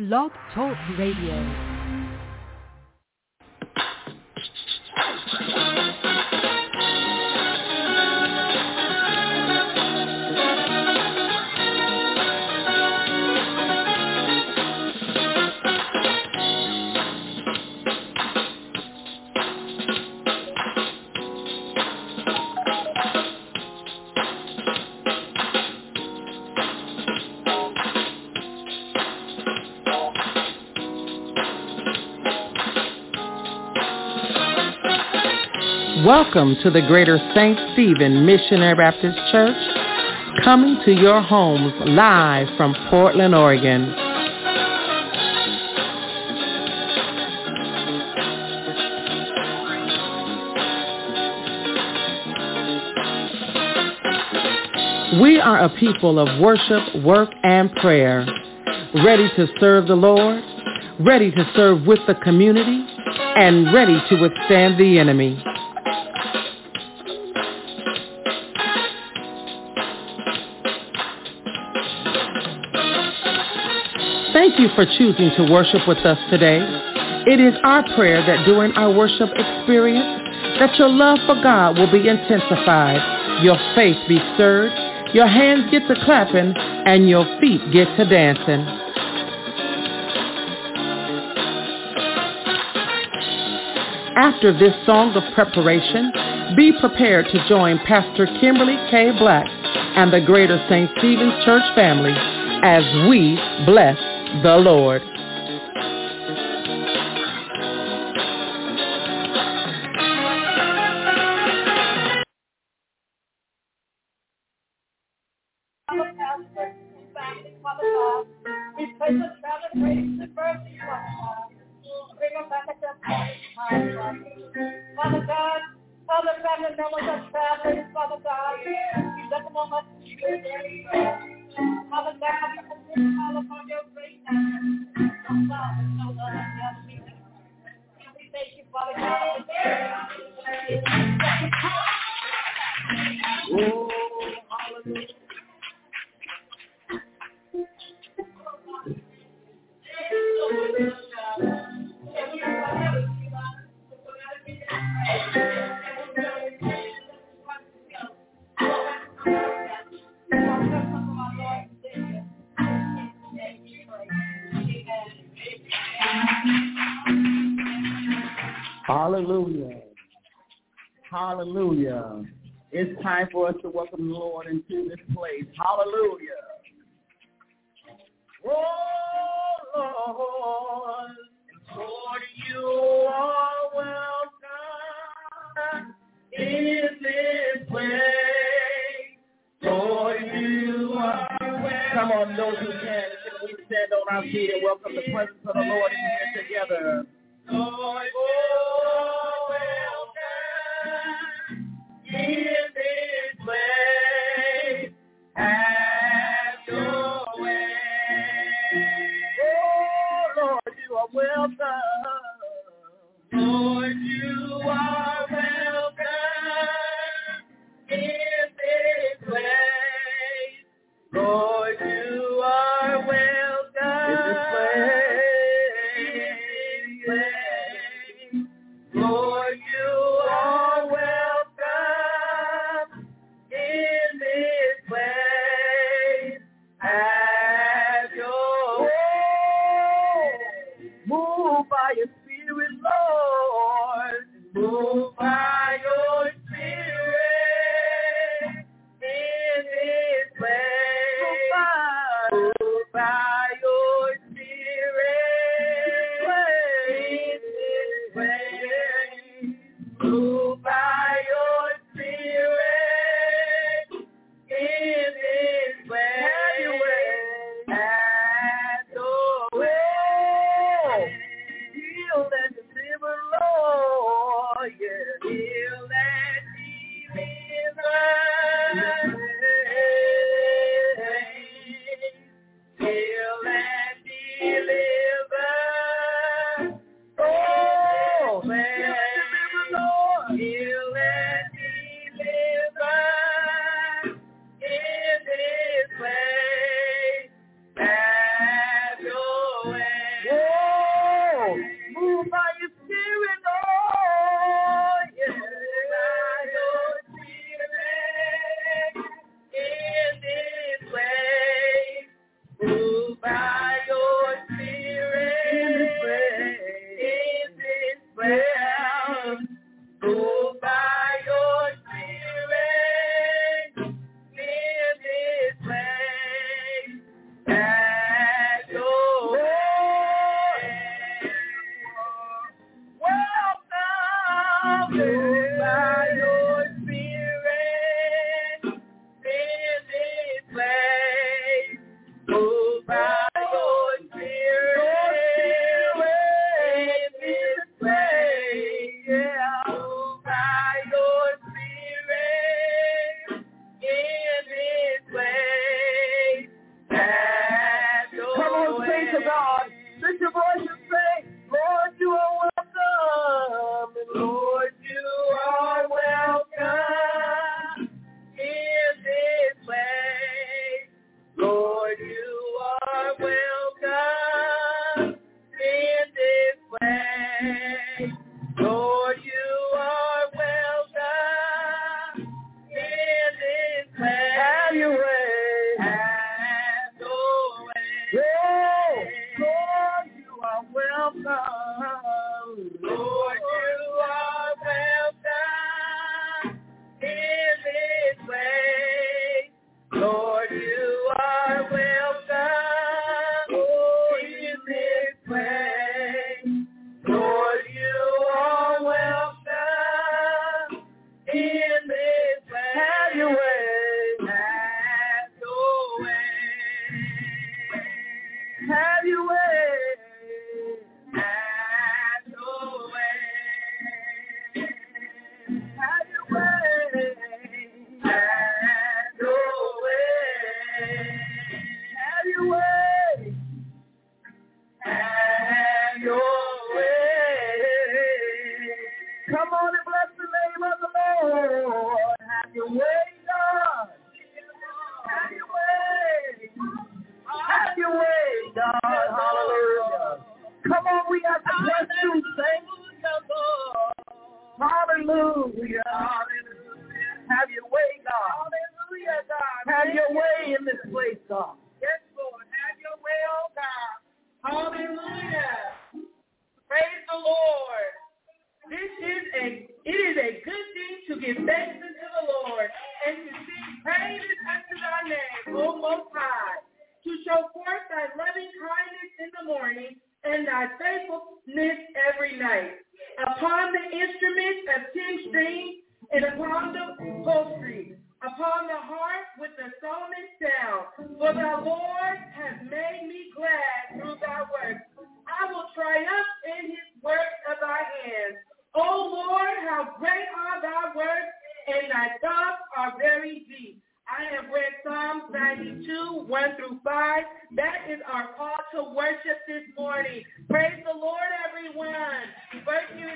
Blog Talk Radio. Welcome to the Greater St. Stephen Missionary Baptist Church, coming to your homes live from Portland, Oregon. We are a people of worship, work, and prayer, ready to serve the Lord, ready to serve with the community, and ready to withstand the enemy. You for choosing to worship with us today. It is our prayer that during our worship experience, that your love for God will be intensified, your faith be stirred, your hands get to clapping, and your feet get to dancing. After this song of preparation, be prepared to join Pastor Kimberly K. Black and the Greater St. Stephen's Church family as we bless the Lord. Hallelujah. It's time for us to welcome the Lord into this place. Hallelujah. Oh, Lord, Lord, you are welcome in this place. Lord, you are welcome. Come on, those who can, can we stand on our feet and welcome the presence of the Lord in here together? Lord, Welcome. Lord, you are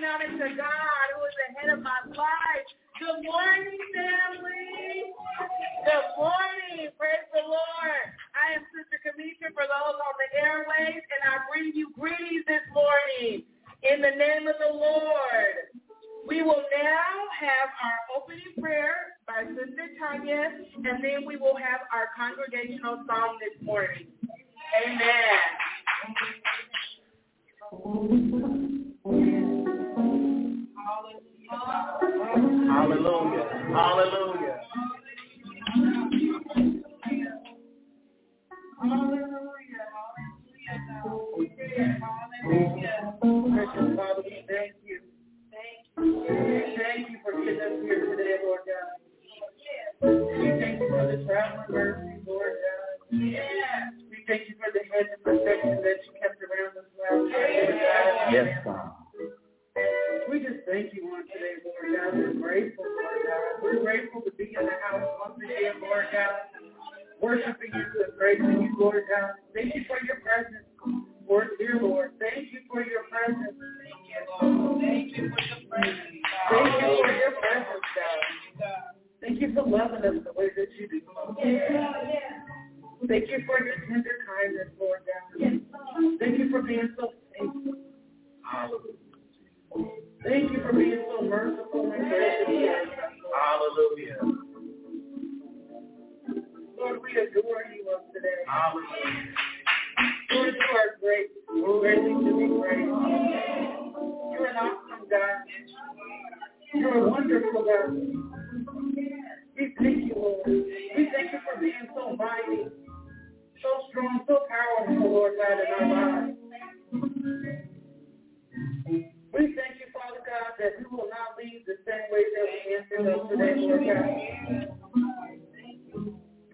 First giving honor to God, who is the head of my life. Good morning, family. Good morning. Praise the Lord. I am Sister Kamisha for those on the airways, and I bring you greetings this morning in the name of the Lord. We will now have our opening prayer by Sister Tanya, and then we will have our congregational song this morning. Amen. Hallelujah. Hallelujah. Precious Father, we thank you. We thank you for getting us here today, Lord God. We thank you for the traveling mercy, Lord God. We thank you for the hedge of protection that you kept around us last night. Yes, God. Thank you on today, Lord God. We're grateful, Lord God. We're grateful to be in the house once again, Lord God. Worshiping you and praising you, Lord God. Thank you for your presence, Lord, dear Lord. Thank you for your presence. Thank you for your presence. Thank you for your presence, God. Thank you for loving us the way that you do. Thank you for your tender kindness, Lord God. Thank you for being so faithful. Thank you for being so merciful and gracious. God. Hallelujah. Lord, we adore you on today. Hallelujah. Lord, you are great. Greatly to be praised. You're an awesome God. You're a wonderful God. We thank you, Lord. We thank you for being so mighty, so strong, so powerful, Lord God, in our lives. We thank you, Father God, that we will not leave the same way that we entered up today, Lord God.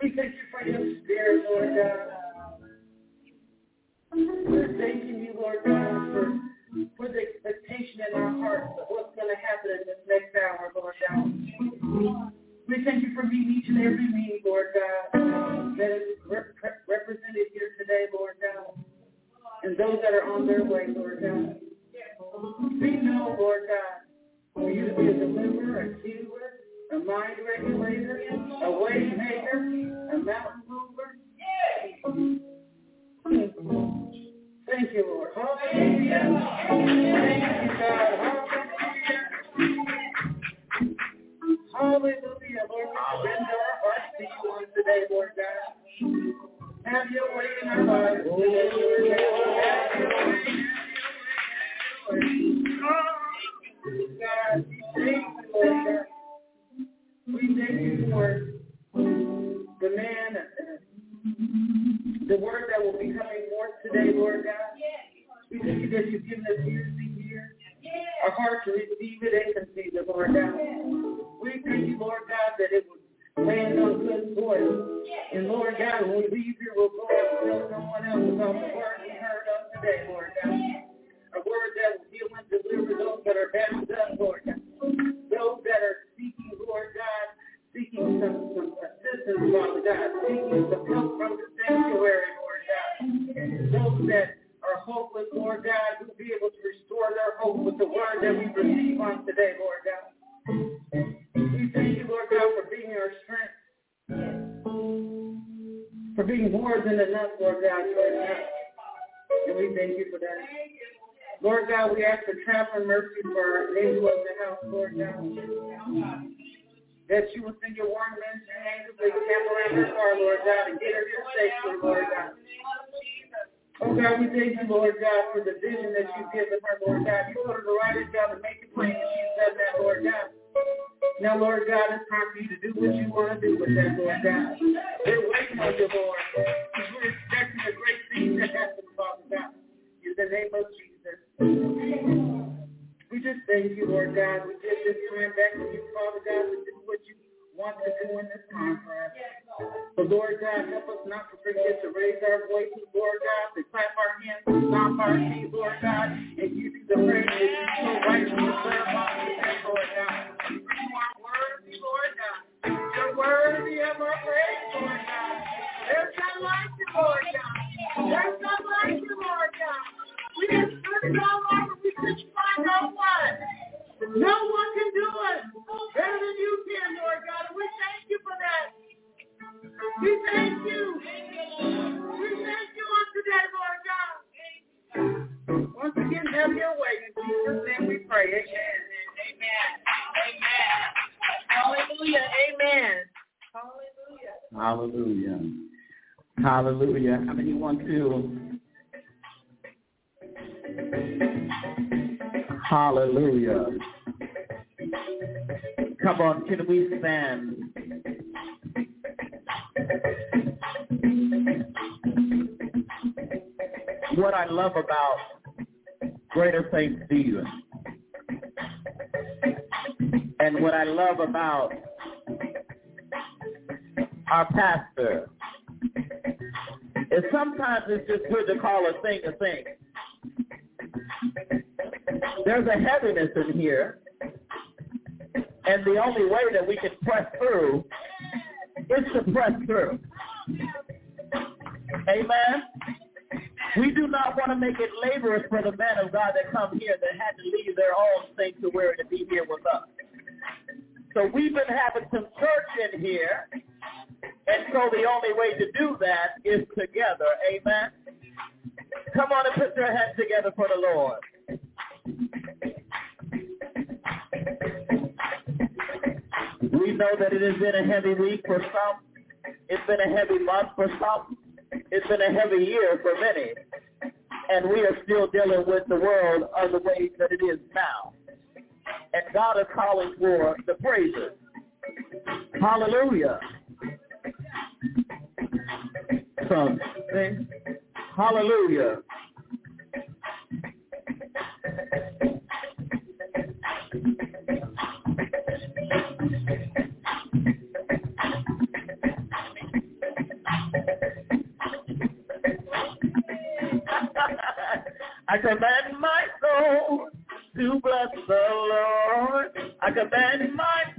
We thank you for your spirit, Lord God. We're thanking you, Lord God, for, for the expectation in our hearts of what's going to happen in this next hour, Lord God. We thank you for meeting each and every need, Lord God, that is rep- represented here today, Lord God, and those that are on their way, Lord God. We know, Lord God, for you to be a deliverer, a healer, a mind regulator, a way maker, a mountain mover. Thank you, Thank you Lord. Hallelujah. Thank you, God. Hallelujah. Hallelujah, Lord. We bend our hearts to you on today, Lord God. Have your way in our lives. FM. What I love about Greater St. Stephen and what I love about our pastor is sometimes it's just good to call a thing a thing. There's a heaviness in here and the only way that we can press through is to press through. Amen. We do not want to make it laborious for the man of God that come here that had to leave their own sanctuary to be here with us. So we've been having some church in here, and so the only way to do that is together. Amen. Come on and put your hands together for the Lord. know that it has been a heavy week for some. It's been a heavy month for some. It's been a heavy year for many. And we are still dealing with the world of the way that it is now. And God is calling for the praises. Hallelujah. So, hallelujah. command my soul to bless the Lord. I command my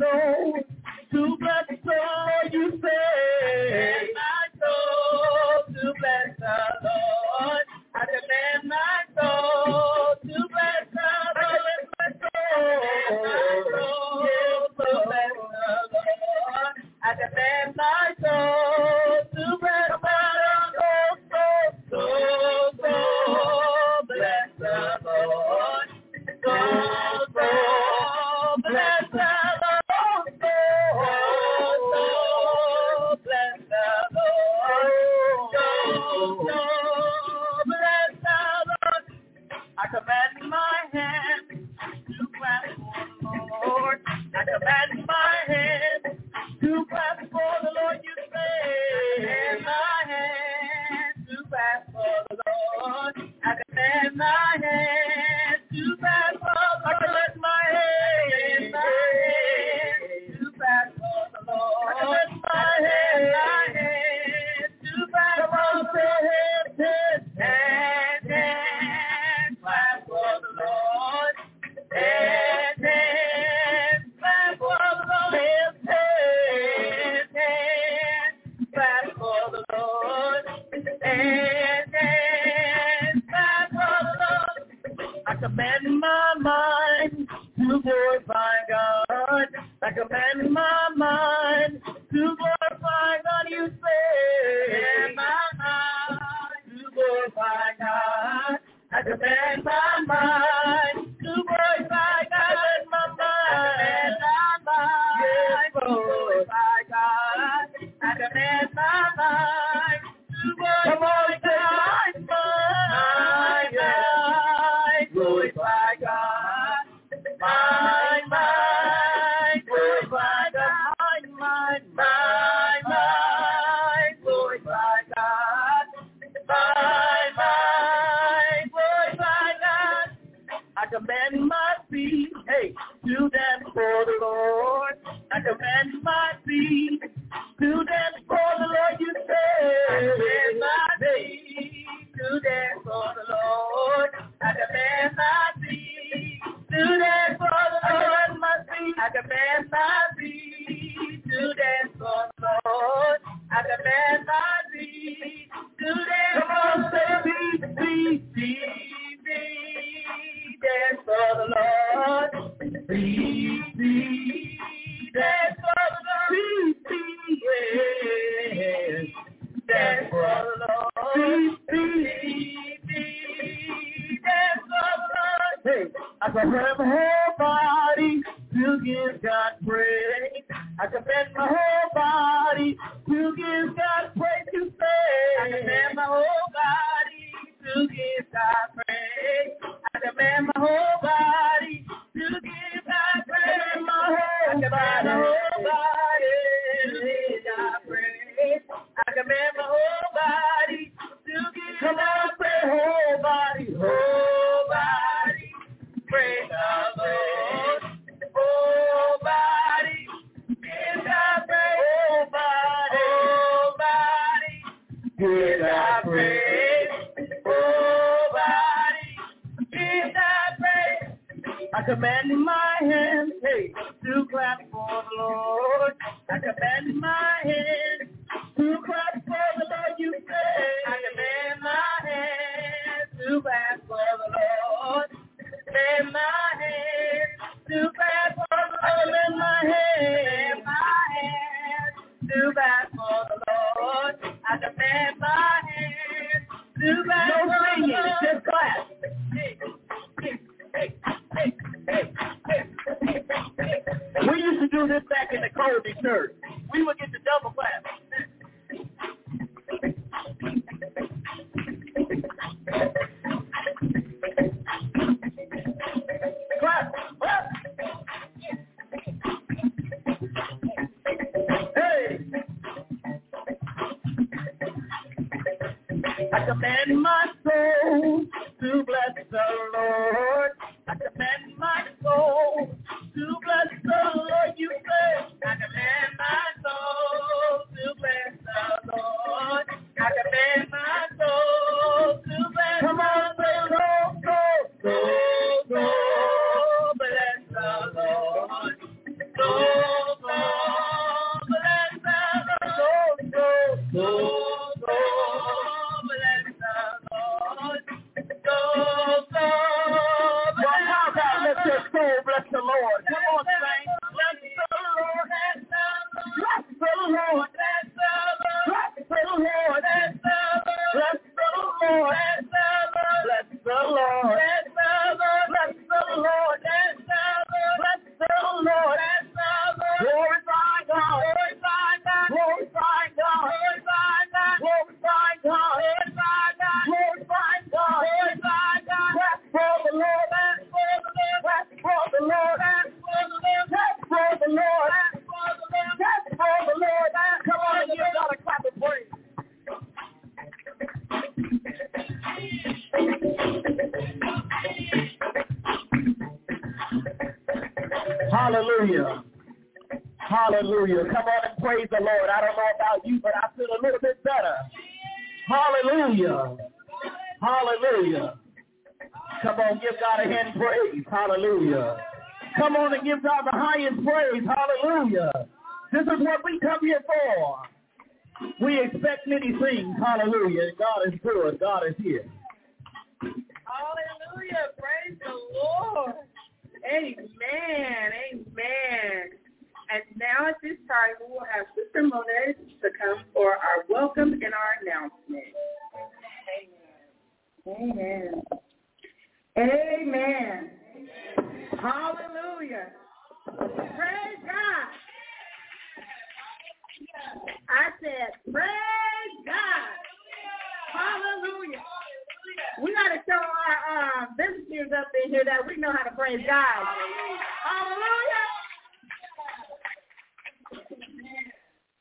a man in my mind to glorify God. Like a man in my do this back in the Colby church. We would get the double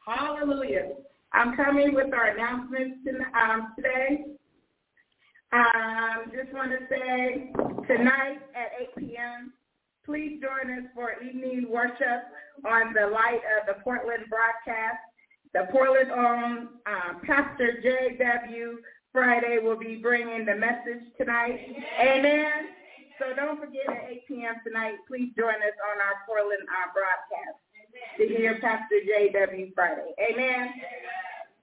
Hallelujah. I'm coming with our announcements um, today. Um, just want to say tonight at 8 p.m., please join us for evening worship on the light of the Portland broadcast. The Portland owned um, Pastor J.W. Friday will be bringing the message tonight. Amen. So don't forget at 8 p.m. tonight, please join us on our Portland uh, broadcast to hear Pastor J.W. Friday. Amen.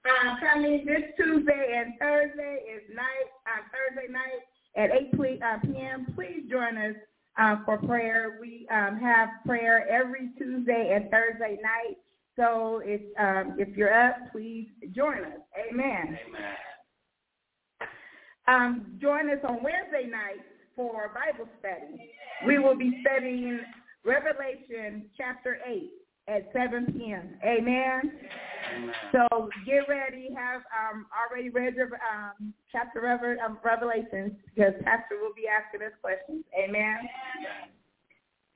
Um, coming this Tuesday and Thursday is night, uh, Thursday night at 8 uh, p.m. Please join us uh, for prayer. We um, have prayer every Tuesday and Thursday night. So if um, if you're up, please join us. Amen. Amen. Um, join us on Wednesday night for Bible study. We will be studying Revelation chapter 8 at 7 p.m. Amen. Amen. So get ready. Have um, already read your um, chapter Rever- um, Revelations because Pastor will be asking us questions. Amen.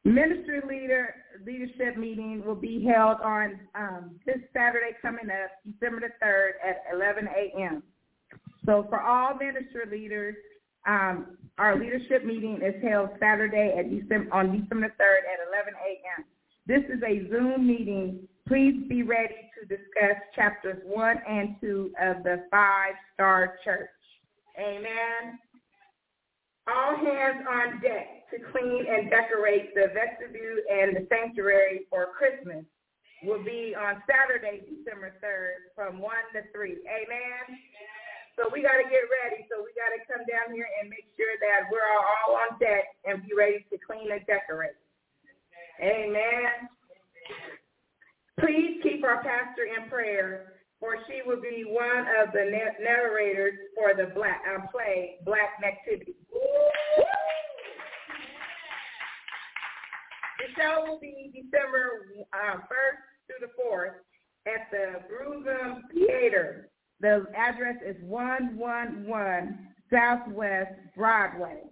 Ministry leader leadership meeting will be held on um, this Saturday coming up, December the 3rd at 11 a.m. So for all ministry leaders, um, our leadership meeting is held Saturday at December, on December the 3rd at 11 a.m. This is a Zoom meeting. Please be ready to discuss chapters 1 and 2 of the Five Star Church. Amen. All hands on deck to clean and decorate the vestibule and the sanctuary for Christmas will be on Saturday, December 3rd from 1 to 3. Amen. So we got to get ready. So we got to come down here and make sure that we're all on deck and be ready to clean and decorate. Amen. Please keep our pastor in prayer, for she will be one of the narrators for the black uh, play Black Nativity. The show will be December uh, 1st through the 4th at the Brewsum Theater. The address is 111 Southwest Broadway.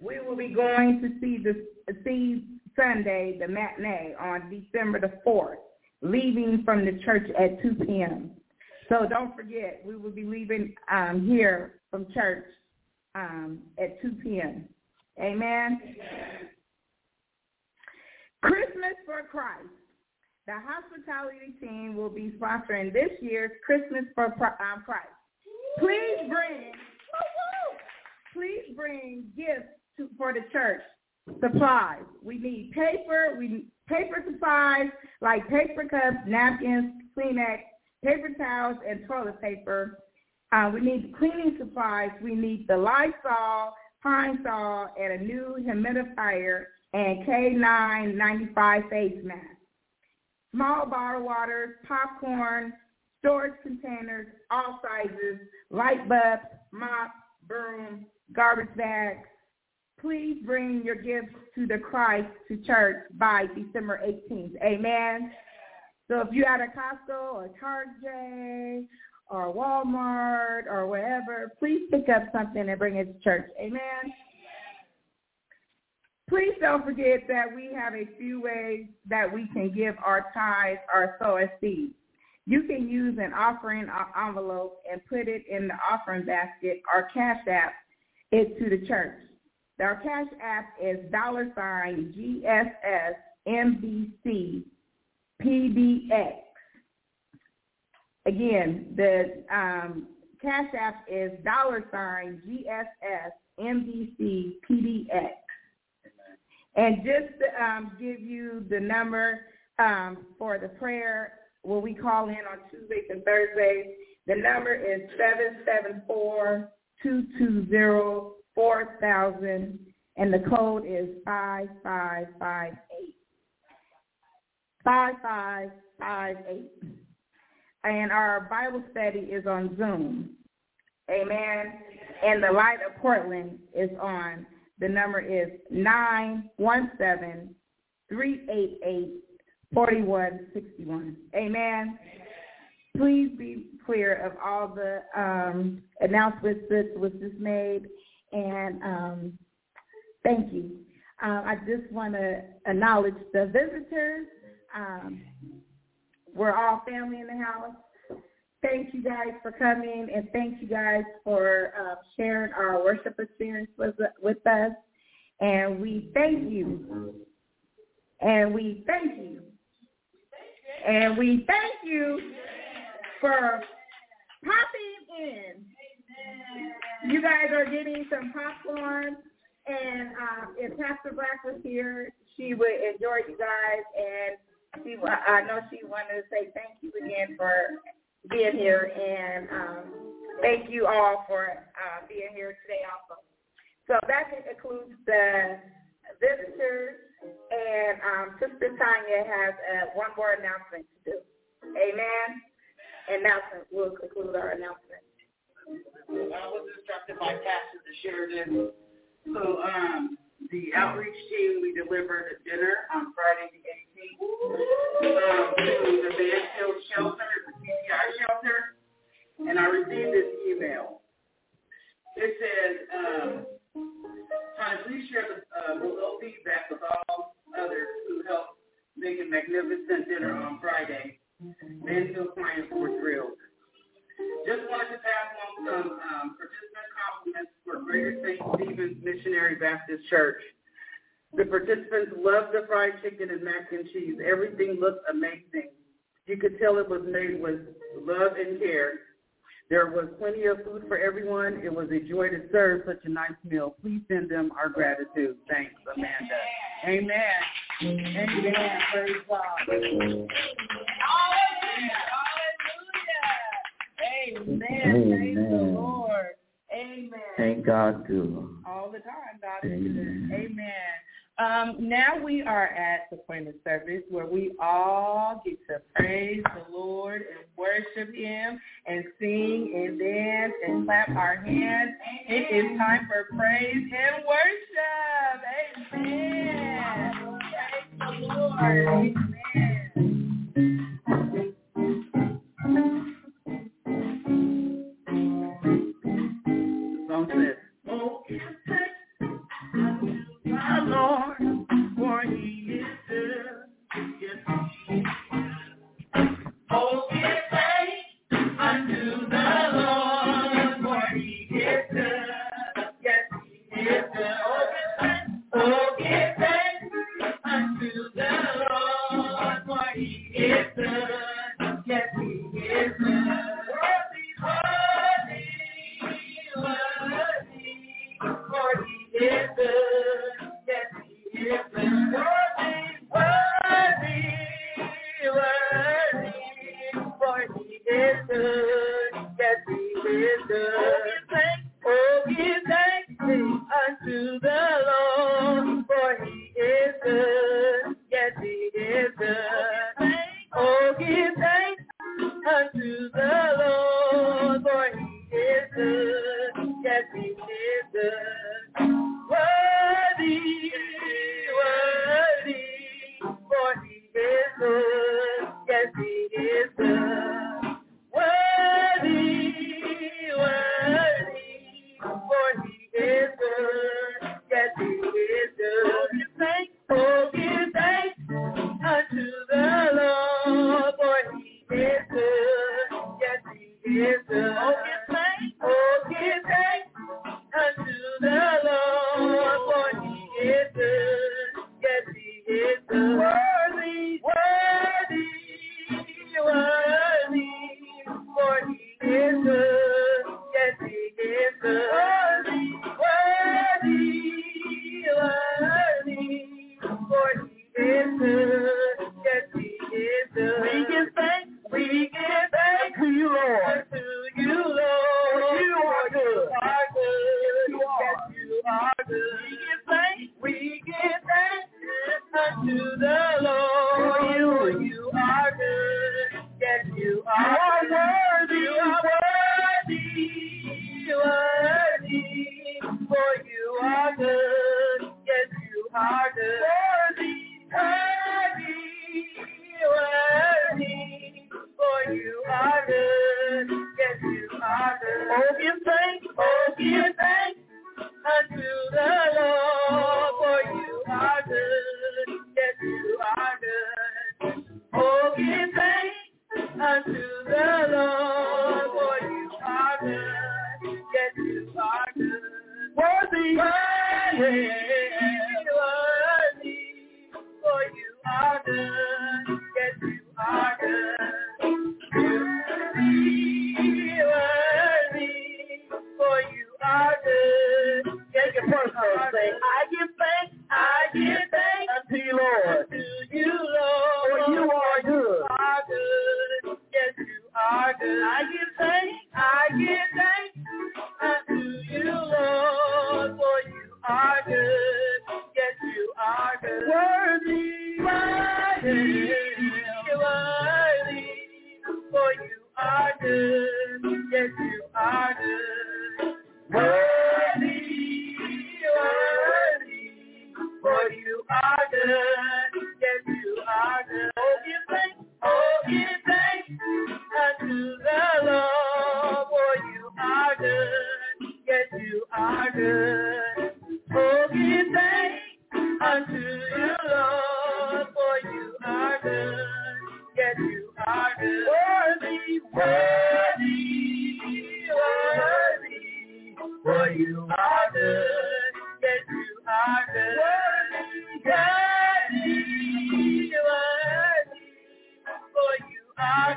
We will be going to see the see Sunday, the matinee, on December the 4th, leaving from the church at 2 p.m. So don't forget, we will be leaving um, here from church um, at 2 p.m. Amen. Christmas for Christ. The hospitality team will be sponsoring this year's Christmas for um, Christ. Please bring, please bring gifts to, for the church supplies. We need paper. We paper supplies like paper cups, napkins, Kleenex, paper towels, and toilet paper. Uh, we need cleaning supplies. We need the Lysol, Pine Sol, and a new humidifier and K995 face mask. Small bottle waters, popcorn, storage containers, all sizes, light bulbs, mop, broom, garbage bags, please bring your gifts to the Christ to church by December 18th. Amen. So if you're at a Costco or Target or Walmart or wherever, please pick up something and bring it to church. Amen. Please don't forget that we have a few ways that we can give our tithes or sow a seed. You can use an offering envelope and put it in the offering basket or cash app it to the church. Our cash app is dollar sign GSS MBC PDX. Again, the um, Cash App is dollar sign GSS MBC PDX. And just to um, give you the number um, for the prayer, when we call in on Tuesdays and Thursdays, the number is 774-220-4000, and the code is 5558. 5558. And our Bible study is on Zoom. Amen. And the Light of Portland is on. The number is 917-388-4161. Amen. Please be clear of all the um, announcements that was just made. And um, thank you. Uh, I just want to acknowledge the visitors. Um, we're all family in the house. Thank you guys for coming, and thank you guys for uh, sharing our worship experience with, with us. And we thank you. And we thank you. And we thank you for popping in. You guys are getting some popcorn. And um, if Pastor Black was here, she would enjoy you guys. And she, I know she wanted to say thank you again for being here. And um, thank you all for uh, being here today also. So that concludes the visitors. And um, Sister Tanya has uh, one more announcement to do. Amen. Announcement. We'll conclude our announcement. I was instructed by Pastor to share this. So um, the outreach team, we delivered a dinner on Friday the 18th um, to the Mansfield Shelter, the CCI shelter, and I received this email. It says, um, Tony, please share the uh, feedback with all others who helped make a magnificent dinner on Friday. Mansfield clients were thrilled. Just wanted to pass on some um, participant compliments for Greater St. Stephen's Missionary Baptist Church. The participants loved the fried chicken and mac and cheese. Everything looked amazing. You could tell it was made with love and care. There was plenty of food for everyone. It was a joy to serve such a nice meal. Please send them our gratitude. Thanks, Amanda. Amen. Amen. Praise God. Amen. Praise the Lord. Amen. Thank God too. All the time, God is good. Amen. Um, now we are at the point of service where we all get to praise the Lord and worship Him and sing and dance and clap our hands. It is time for praise and worship. Amen. Praise the Lord. Amen.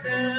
America.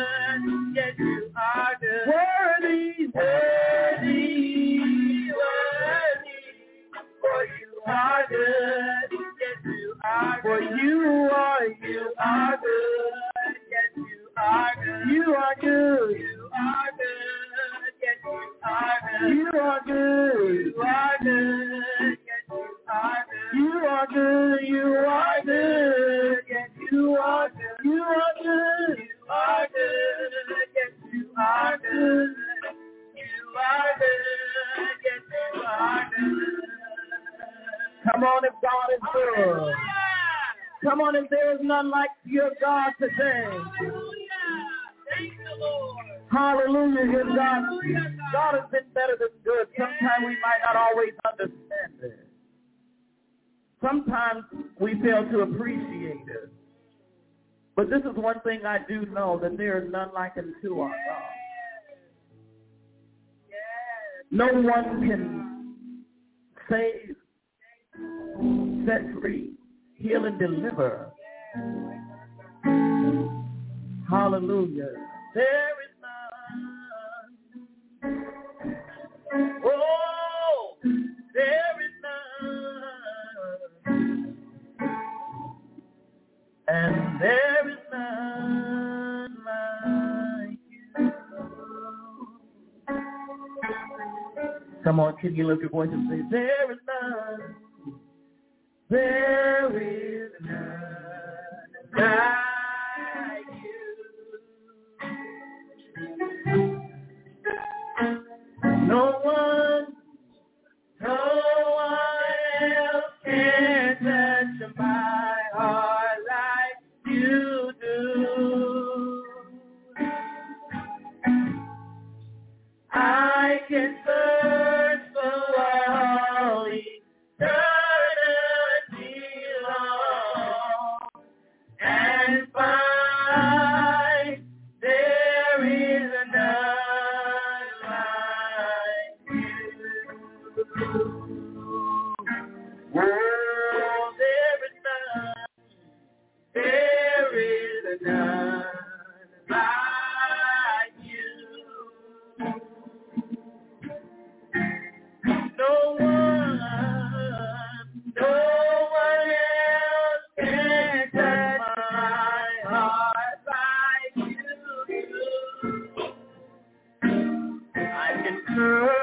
I do know that there is none like unto our God. No one can save, set free, heal, and deliver. Hallelujah. There is none. Oh, there is none. And there Come on, can you lift your voice and say, there is none. There is none like you. No one her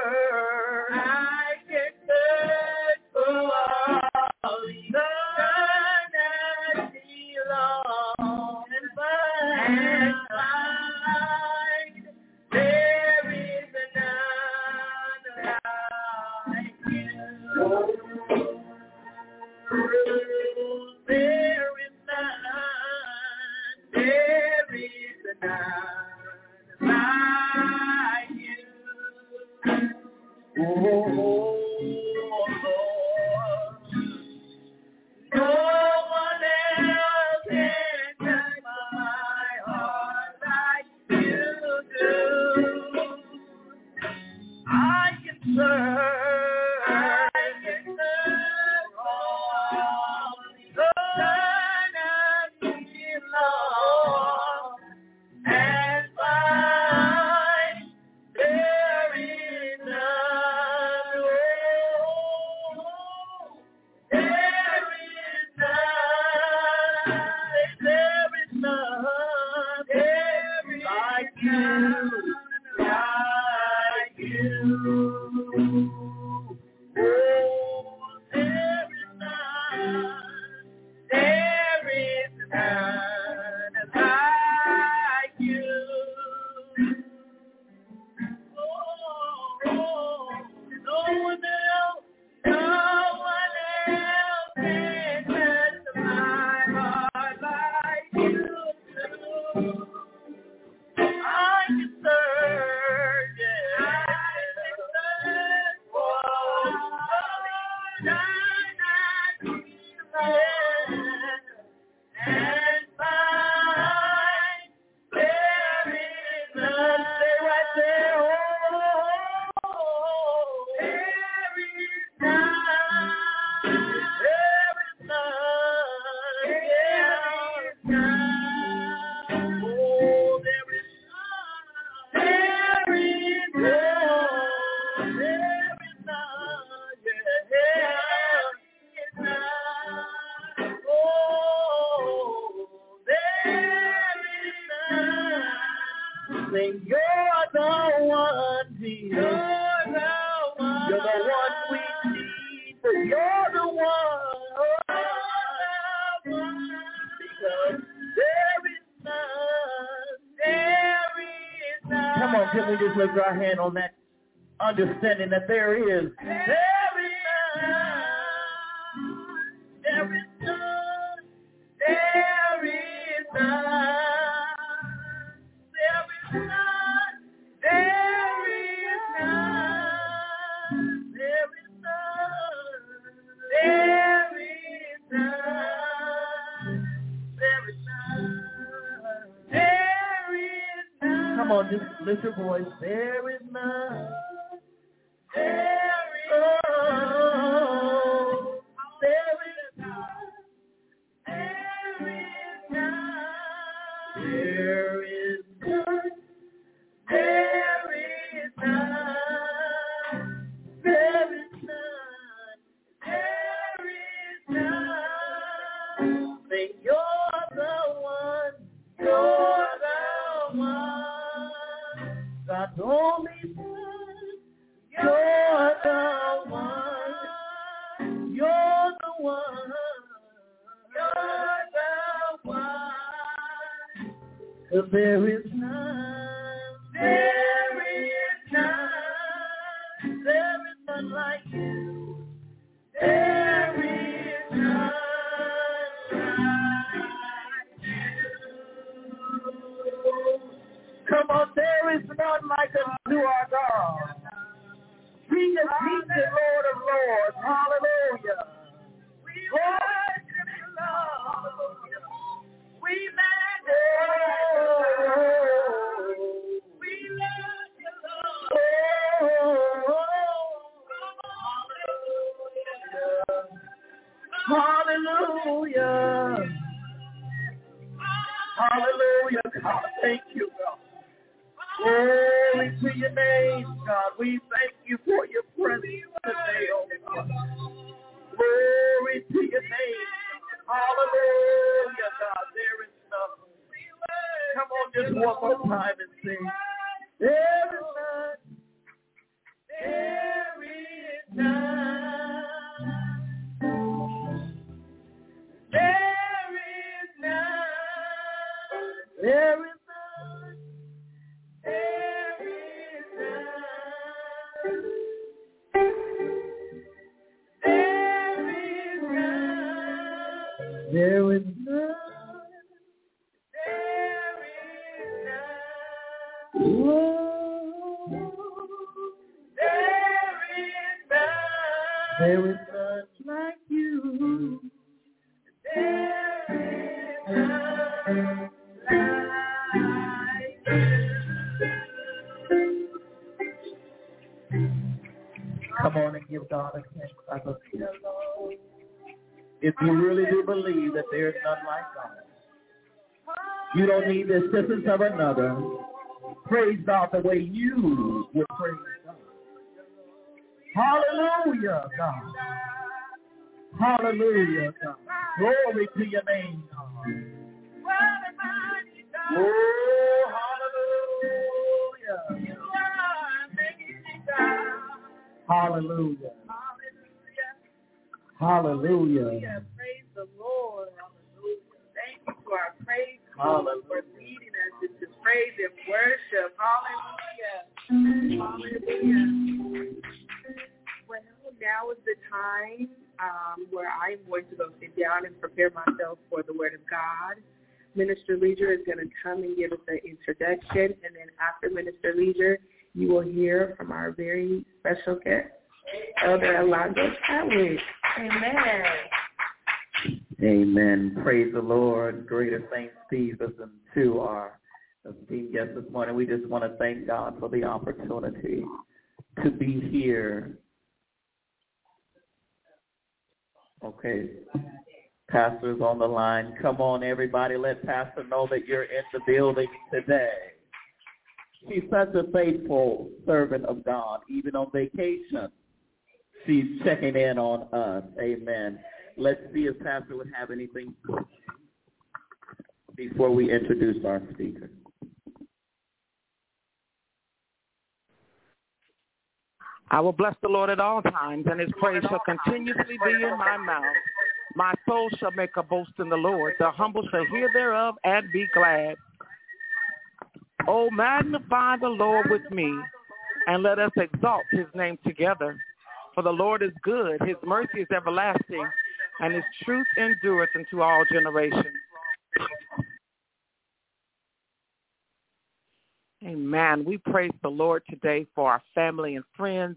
our hand on that understanding that there is. There is. There is. There is Come on, just lift your voice. On and give God a. Hallelujah. If you really do believe that there is none like God, you don't need the assistance of another. Praise God the way you would praise God. Hallelujah, God. Hallelujah, God. Glory to your name, God. Oh, Hallelujah. Hallelujah. Hallelujah. Praise the Lord. Hallelujah. Thank you for our praise Hallelujah. for leading us into praise and worship. Hallelujah. Hallelujah. Well, now is the time um, where I'm going to go sit down and prepare myself for the Word of God. Minister Leisure is going to come and give us an introduction, and then after Minister Leisure, you will hear from our very special guest, Elder Alonzo Chadwick. Amen. Amen. Praise the Lord. Greater Saint Stephenson to our esteemed guest this morning. We just want to thank God for the opportunity to be here. Okay. Pastor's on the line. Come on, everybody. Let Pastor know that you're in the building today. She's such a faithful servant of God, even on vacation. She's checking in on us. Amen. Let's see if Pastor would have anything before we introduce our speaker. I will bless the Lord at all times, and his praise shall continuously be in my mouth. My soul shall make a boast in the Lord. The humble shall hear thereof and be glad. Oh, magnify the Lord with me, and let us exalt his name together. For the Lord is good, his mercy is everlasting, and his truth endureth unto all generations. Amen. We praise the Lord today for our family and friends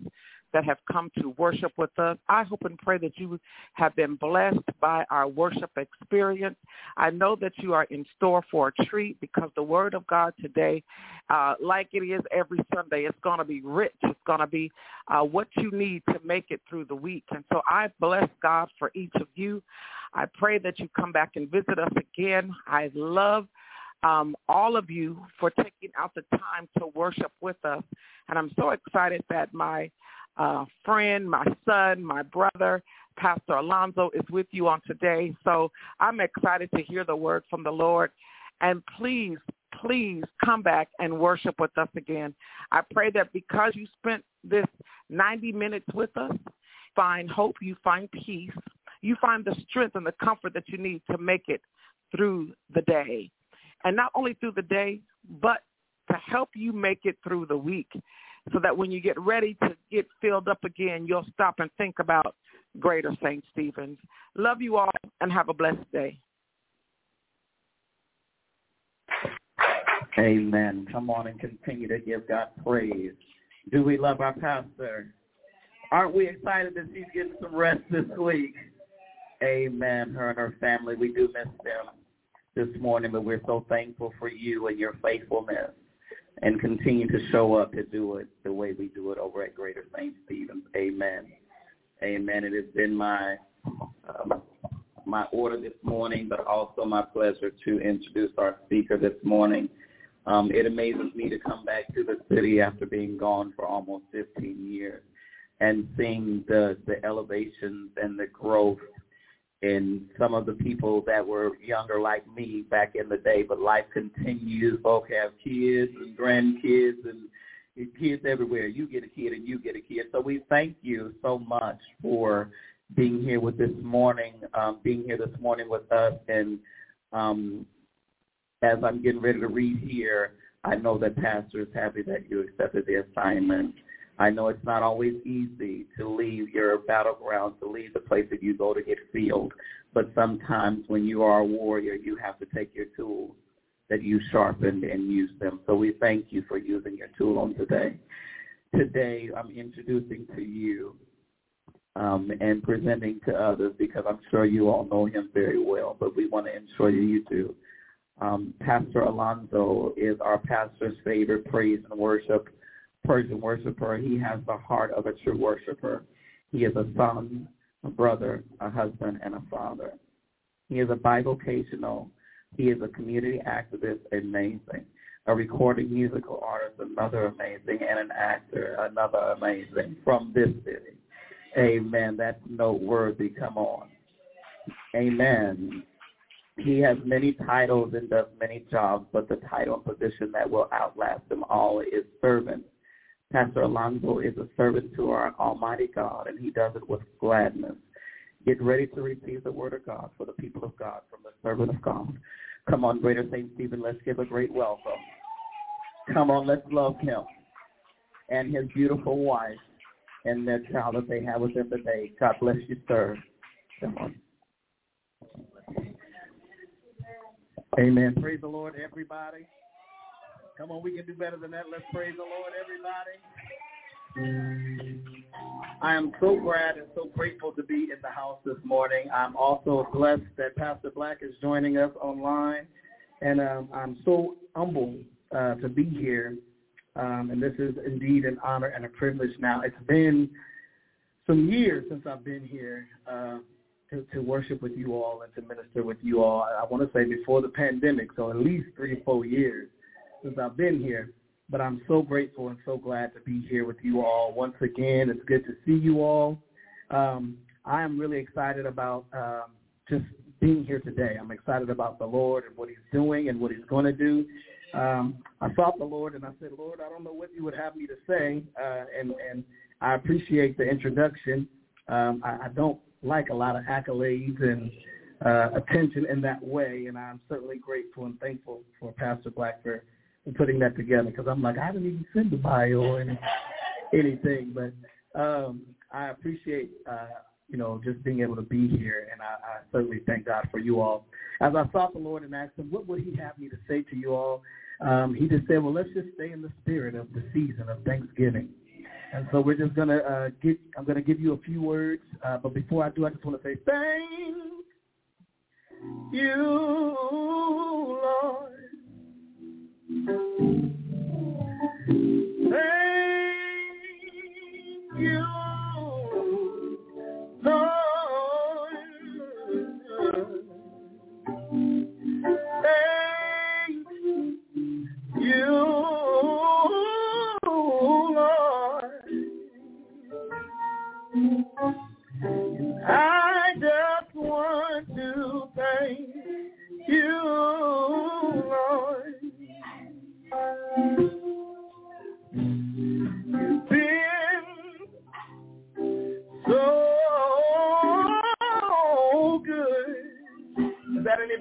that have come to worship with us. I hope and pray that you have been blessed by our worship experience. I know that you are in store for a treat because the Word of God today, uh, like it is every Sunday, it's going to be rich. It's going to be uh, what you need to make it through the week. And so I bless God for each of you. I pray that you come back and visit us again. I love um, all of you for taking out the time to worship with us. And I'm so excited that my uh, friend, my son, my brother, Pastor Alonzo is with you on today. So I'm excited to hear the word from the Lord. And please, please come back and worship with us again. I pray that because you spent this 90 minutes with us, find hope, you find peace, you find the strength and the comfort that you need to make it through the day. And not only through the day, but to help you make it through the week so that when you get ready to get filled up again, you'll stop and think about Greater St. Stephen's. Love you all and have a blessed day. Amen. Come on and continue to give God praise. Do we love our pastor? Aren't we excited that she's getting some rest this week? Amen. Her and her family, we do miss them this morning, but we're so thankful for you and your faithfulness and continue to show up to do it the way we do it over at Greater St. Stephen's. Amen. Amen. It has been my um, my order this morning, but also my pleasure to introduce our speaker this morning. Um, it amazes me to come back to the city after being gone for almost 15 years and seeing the, the elevations and the growth in some of the people that were younger like me back in the day, but life continues. Folk have kids and grandkids and kids everywhere. You get a kid and you get a kid. So we thank you so much for being here with this morning, um, being here this morning with us. And um, as I'm getting ready to read here, I know that Pastor is happy that you accepted the assignment I know it's not always easy to leave your battleground, to leave the place that you go to get filled. But sometimes when you are a warrior, you have to take your tools that you sharpened and use them. So we thank you for using your tool on today. Today, I'm introducing to you um, and presenting to others because I'm sure you all know him very well, but we want to ensure you do. Um, pastor Alonzo is our pastor's favorite praise and worship Persian worshiper. He has the heart of a true worshiper. He is a son, a brother, a husband, and a father. He is a bivocational. He is a community activist, amazing. A recording musical artist, another amazing, and an actor, another amazing from this city. Amen. That's noteworthy. Come on. Amen. He has many titles and does many jobs, but the title and position that will outlast them all is servant. Pastor Alonzo is a servant to our Almighty God, and he does it with gladness. Get ready to receive the word of God for the people of God from the servant of God. Come on, Greater St. Stephen, let's give a great welcome. Come on, let's love him and his beautiful wife and their child that they have with them today. God bless you, sir. Come on. Amen. Praise the Lord, everybody. Come on, we can do better than that. Let's praise the Lord, everybody. I am so glad and so grateful to be in the house this morning. I'm also blessed that Pastor Black is joining us online, and um, I'm so humbled uh, to be here. Um, and this is indeed an honor and a privilege. Now, it's been some years since I've been here uh, to, to worship with you all and to minister with you all. I want to say before the pandemic, so at least three or four years since I've been here. But I'm so grateful and so glad to be here with you all once again. It's good to see you all. Um, I am really excited about um, just being here today. I'm excited about the Lord and what He's doing and what He's going to do. Um, I sought the Lord and I said, Lord, I don't know what you would have me to say, uh, and and I appreciate the introduction. Um, I, I don't like a lot of accolades and uh, attention in that way, and I'm certainly grateful and thankful for Pastor Black for and putting that together because I'm like, I didn't even send the bio or any, anything, but um, I appreciate, uh, you know, just being able to be here, and I, I certainly thank God for you all. As I sought the Lord and asked him, what would he have me to say to you all? Um, he just said, well, let's just stay in the spirit of the season of Thanksgiving. And so we're just gonna uh, get. I'm gonna give you a few words, uh, but before I do, I just want to say thank you, Lord. Thank you,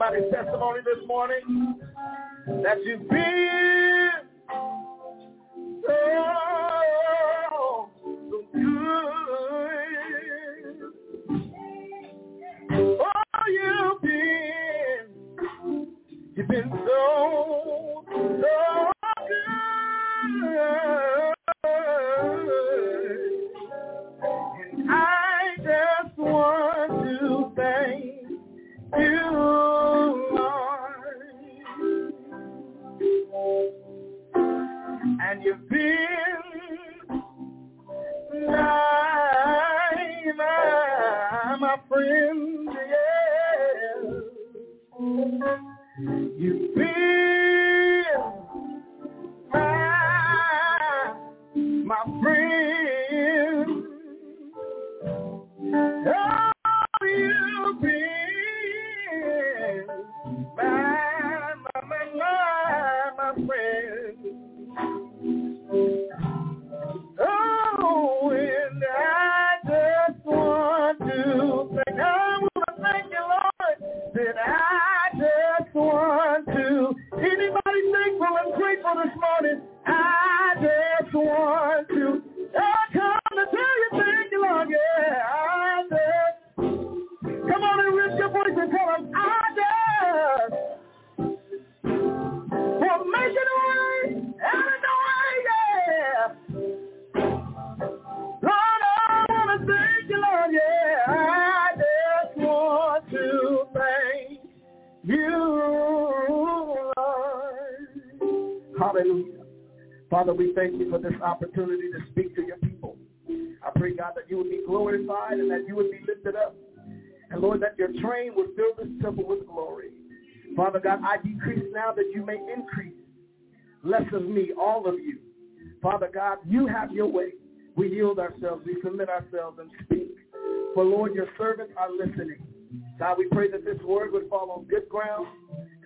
Anybody's testimony this morning? That you've been so, so good. Oh, you've been, you've been so God, you have your way. We yield ourselves, we submit ourselves and speak. For Lord, your servants are listening. God, we pray that this word would fall on good ground.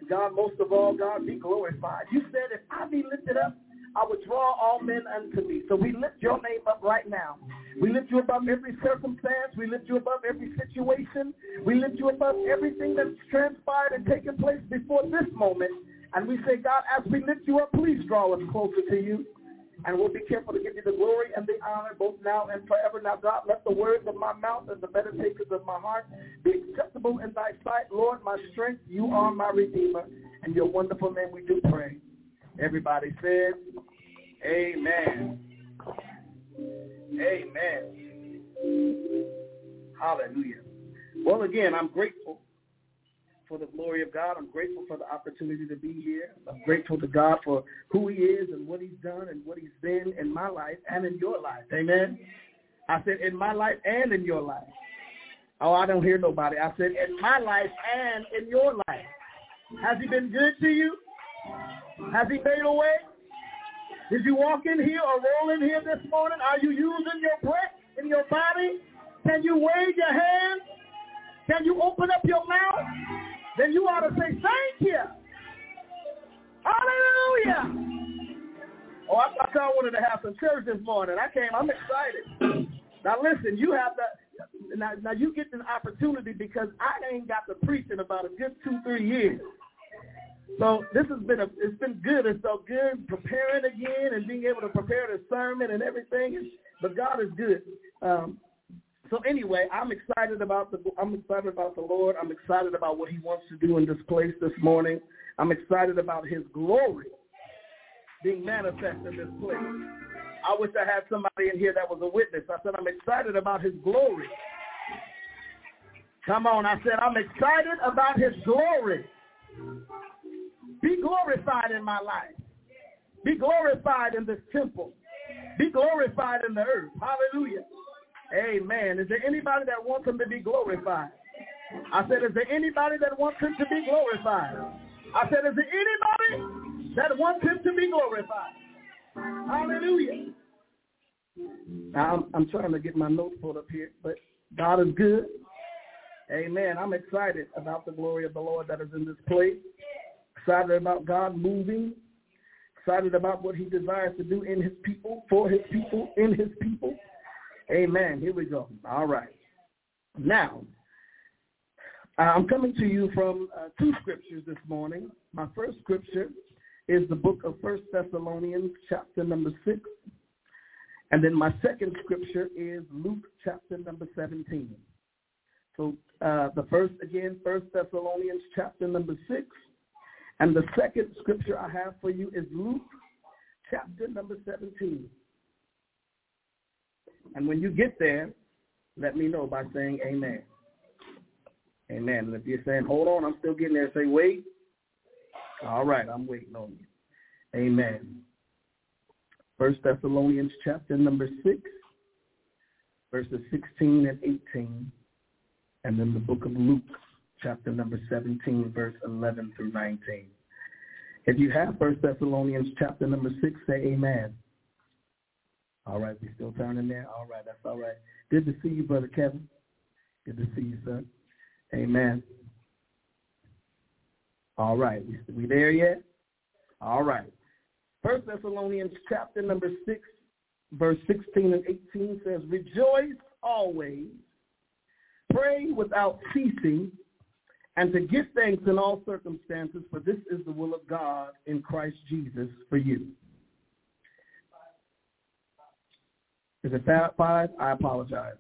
God, most of all, God, be glorified. You said if I be lifted up, I would draw all men unto me. So we lift your name up right now. We lift you above every circumstance. We lift you above every situation. We lift you above everything that's transpired and taken place before this moment. And we say, God, as we lift you up, please draw us closer to you. And we'll be careful to give you the glory and the honor both now and forever. Now, God, let the words of my mouth and the meditations of my heart be acceptable in thy sight. Lord, my strength, you are my redeemer. In your wonderful name we do pray. Everybody said, Amen. Amen. Hallelujah. Well, again, I'm grateful for the glory of God. I'm grateful for the opportunity to be here. I'm grateful to God for who he is and what he's done and what he's been in my life and in your life. Amen. I said in my life and in your life. Oh, I don't hear nobody. I said in my life and in your life. Has he been good to you? Has he made a way? Did you walk in here or roll in here this morning? Are you using your breath in your body? Can you wave your hands? Can you open up your mouth? Then you ought to say, thank you. Hallelujah. Oh, I thought y'all wanted to have some church this morning. I came. I'm excited. Now listen, you have the now, now you get an opportunity because I ain't got to preach in about a good two, three years. So this has been a it's been good. It's so good preparing again and being able to prepare the sermon and everything. But God is good. Um, so anyway, I'm excited about the I'm excited about the Lord. I'm excited about what He wants to do in this place this morning. I'm excited about His glory being manifest in this place. I wish I had somebody in here that was a witness. I said I'm excited about His glory. Come on, I said I'm excited about His glory. Be glorified in my life. Be glorified in this temple. Be glorified in the earth. Hallelujah. Amen. Is there anybody that wants him to be glorified? I said, is there anybody that wants him to be glorified? I said, is there anybody that wants him to be glorified? Hallelujah. I'm, I'm trying to get my notes pulled up here, but God is good. Amen. I'm excited about the glory of the Lord that is in this place excited about God moving, excited about what he desires to do in his people, for his people, in his people. Amen. Here we go. All right. Now, I'm coming to you from uh, two scriptures this morning. My first scripture is the book of First Thessalonians, chapter number 6. And then my second scripture is Luke chapter number 17. So uh, the first, again, First Thessalonians chapter number 6 and the second scripture I have for you is Luke chapter number 17. And when you get there, let me know by saying amen. Amen. And if you're saying, hold on, I'm still getting there, say, wait. All right, I'm waiting on you. Amen. First Thessalonians chapter number 6, verses 16 and 18. And then the book of Luke chapter number 17, verse 11 through 19. If you have First Thessalonians chapter number 6, say amen. All right, we still turning there? All right, that's all right. Good to see you, Brother Kevin. Good to see you, sir. Amen. All right, we, there yet? All right. First Thessalonians chapter number 6, verse 16 and 18 says, Rejoice always, pray without ceasing, and to give thanks in all circumstances, for this is the will of God in Christ Jesus for you. Is it five? I apologize.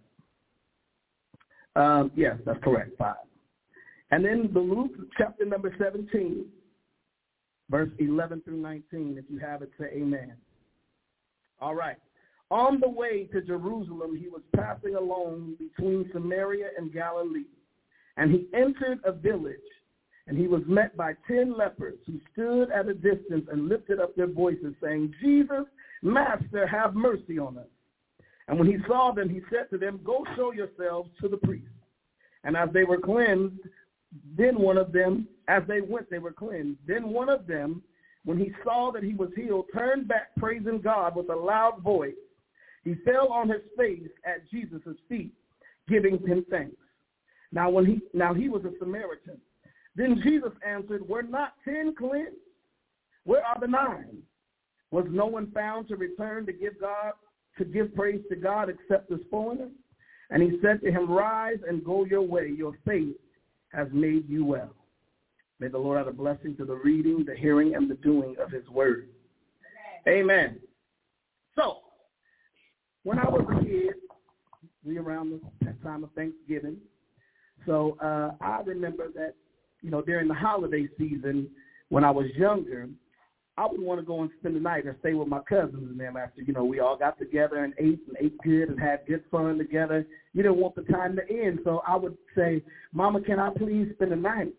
Um, yes, that's correct, five. And then the Luke chapter number 17, verse 11 through 19. If you have it, say amen. All right. On the way to Jerusalem, he was passing along between Samaria and Galilee and he entered a village, And he was met by ten lepers who stood at a distance and lifted up their voices, saying, Jesus, Master, have mercy on us. And when he saw them, he said to them, Go show yourselves to the priest. And as they were cleansed, then one of them, as they went, they were cleansed. Then one of them, when he saw that he was healed, turned back praising God with a loud voice. He fell on his face at Jesus' feet, giving him thanks. Now when he now he was a Samaritan. Then Jesus answered, Were not ten cleansed? Where are the nine? Was no one found to return to give God to give praise to God except this foreigner? And he said to him, Rise and go your way. Your faith has made you well. May the Lord add a blessing to the reading, the hearing, and the doing of his word. Amen. So, when I was a kid, we around the time of Thanksgiving. So uh, I remember that, you know, during the holiday season, when I was younger, I would want to go and spend the night and stay with my cousins and them after, you know, we all got together and ate and ate good and had good fun together. You didn't want the time to end. So I would say, Mama, can I please spend the night?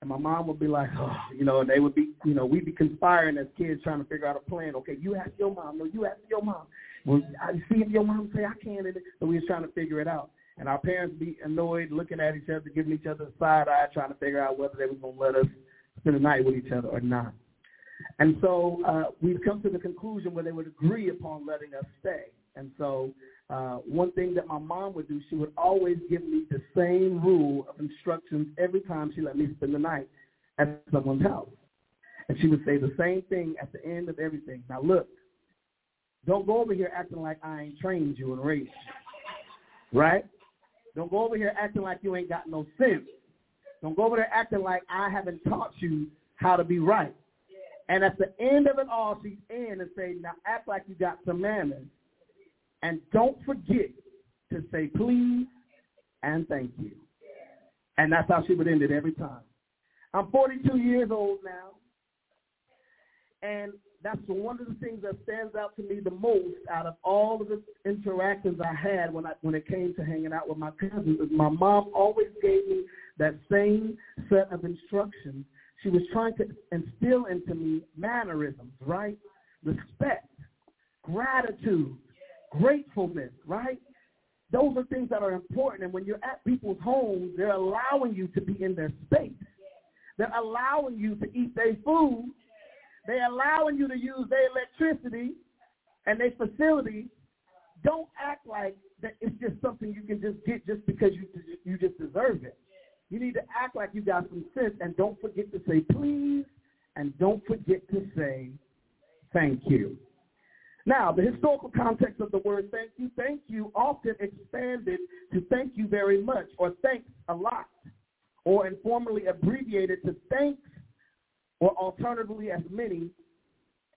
And my mom would be like, oh, you know, and they would be, you know, we'd be conspiring as kids trying to figure out a plan. Okay, you ask your mom. No, you ask your mom. Well, I see if your mom say I can't. So we was trying to figure it out. And our parents be annoyed, looking at each other, giving each other a side eye, trying to figure out whether they was going to let us spend the night with each other or not. And so uh, we've come to the conclusion where they would agree upon letting us stay. And so uh, one thing that my mom would do, she would always give me the same rule of instructions every time she let me spend the night at someone's house. And she would say the same thing at the end of everything. Now look, don't go over here acting like I ain't trained you and raised you. Right? Don't go over here acting like you ain't got no sense. Don't go over there acting like I haven't taught you how to be right. And at the end of it all, she's in and say, now act like you got some manners. And don't forget to say please and thank you. And that's how she would end it every time. I'm 42 years old now. And that's one of the things that stands out to me the most out of all of the interactions I had when I when it came to hanging out with my cousins is my mom always gave me that same set of instructions she was trying to instill into me mannerisms, right? Respect, gratitude, gratefulness, right? Those are things that are important. And when you're at people's homes, they're allowing you to be in their space. They're allowing you to eat their food. They're allowing you to use their electricity and their facility. Don't act like that it's just something you can just get just because you you just deserve it. You need to act like you got some sense and don't forget to say please and don't forget to say thank you. Now, the historical context of the word thank you, thank you often expanded to thank you very much or thanks a lot or informally abbreviated to thanks or alternatively as many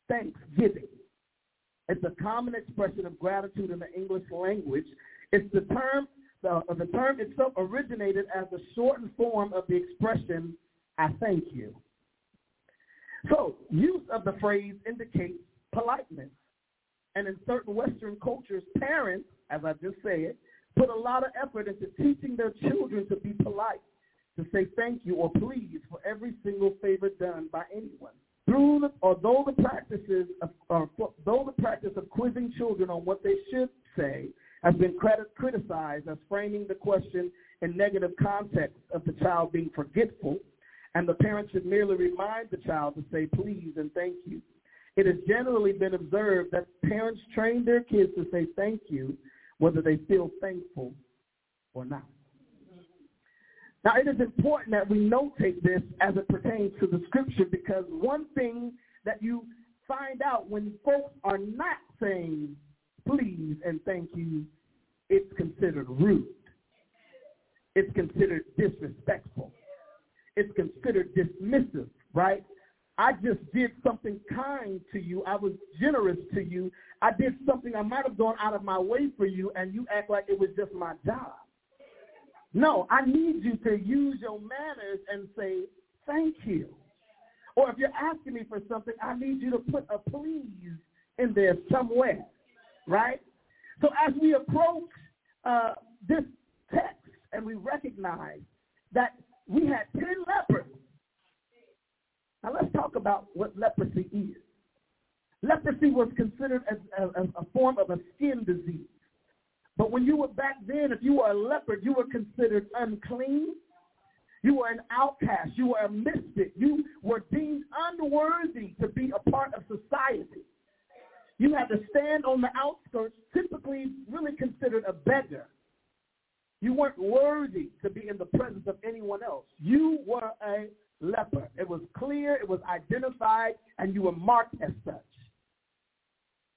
thanksgiving. It's a common expression of gratitude in the English language. It's the term the, uh, the term itself originated as a shortened form of the expression, I thank you. So use of the phrase indicates politeness. And in certain Western cultures, parents, as I just said, put a lot of effort into teaching their children to be polite, to say thank you or please for every single favor done by anyone. Through the, although the practices of, or, though the practice of quizzing children on what they should say has been criticized as framing the question in negative context of the child being forgetful, and the parent should merely remind the child to say please and thank you. It has generally been observed that parents train their kids to say thank you whether they feel thankful or not. Now, it is important that we notate this as it pertains to the scripture because one thing that you find out when folks are not saying please and thank you, it's considered rude. It's considered disrespectful. It's considered dismissive, right? I just did something kind to you. I was generous to you. I did something I might have gone out of my way for you, and you act like it was just my job. No, I need you to use your manners and say thank you. Or if you're asking me for something, I need you to put a please in there somewhere right? So as we approach uh, this text and we recognize that we had 10 lepers. Now let's talk about what leprosy is. Leprosy was considered as a, a, a form of a skin disease. But when you were back then, if you were a leopard, you were considered unclean. You were an outcast. You were a misfit. You were deemed unworthy to be a part of society. You had to stand on the outskirts, typically really considered a beggar. You weren't worthy to be in the presence of anyone else. You were a leper. It was clear, it was identified, and you were marked as such.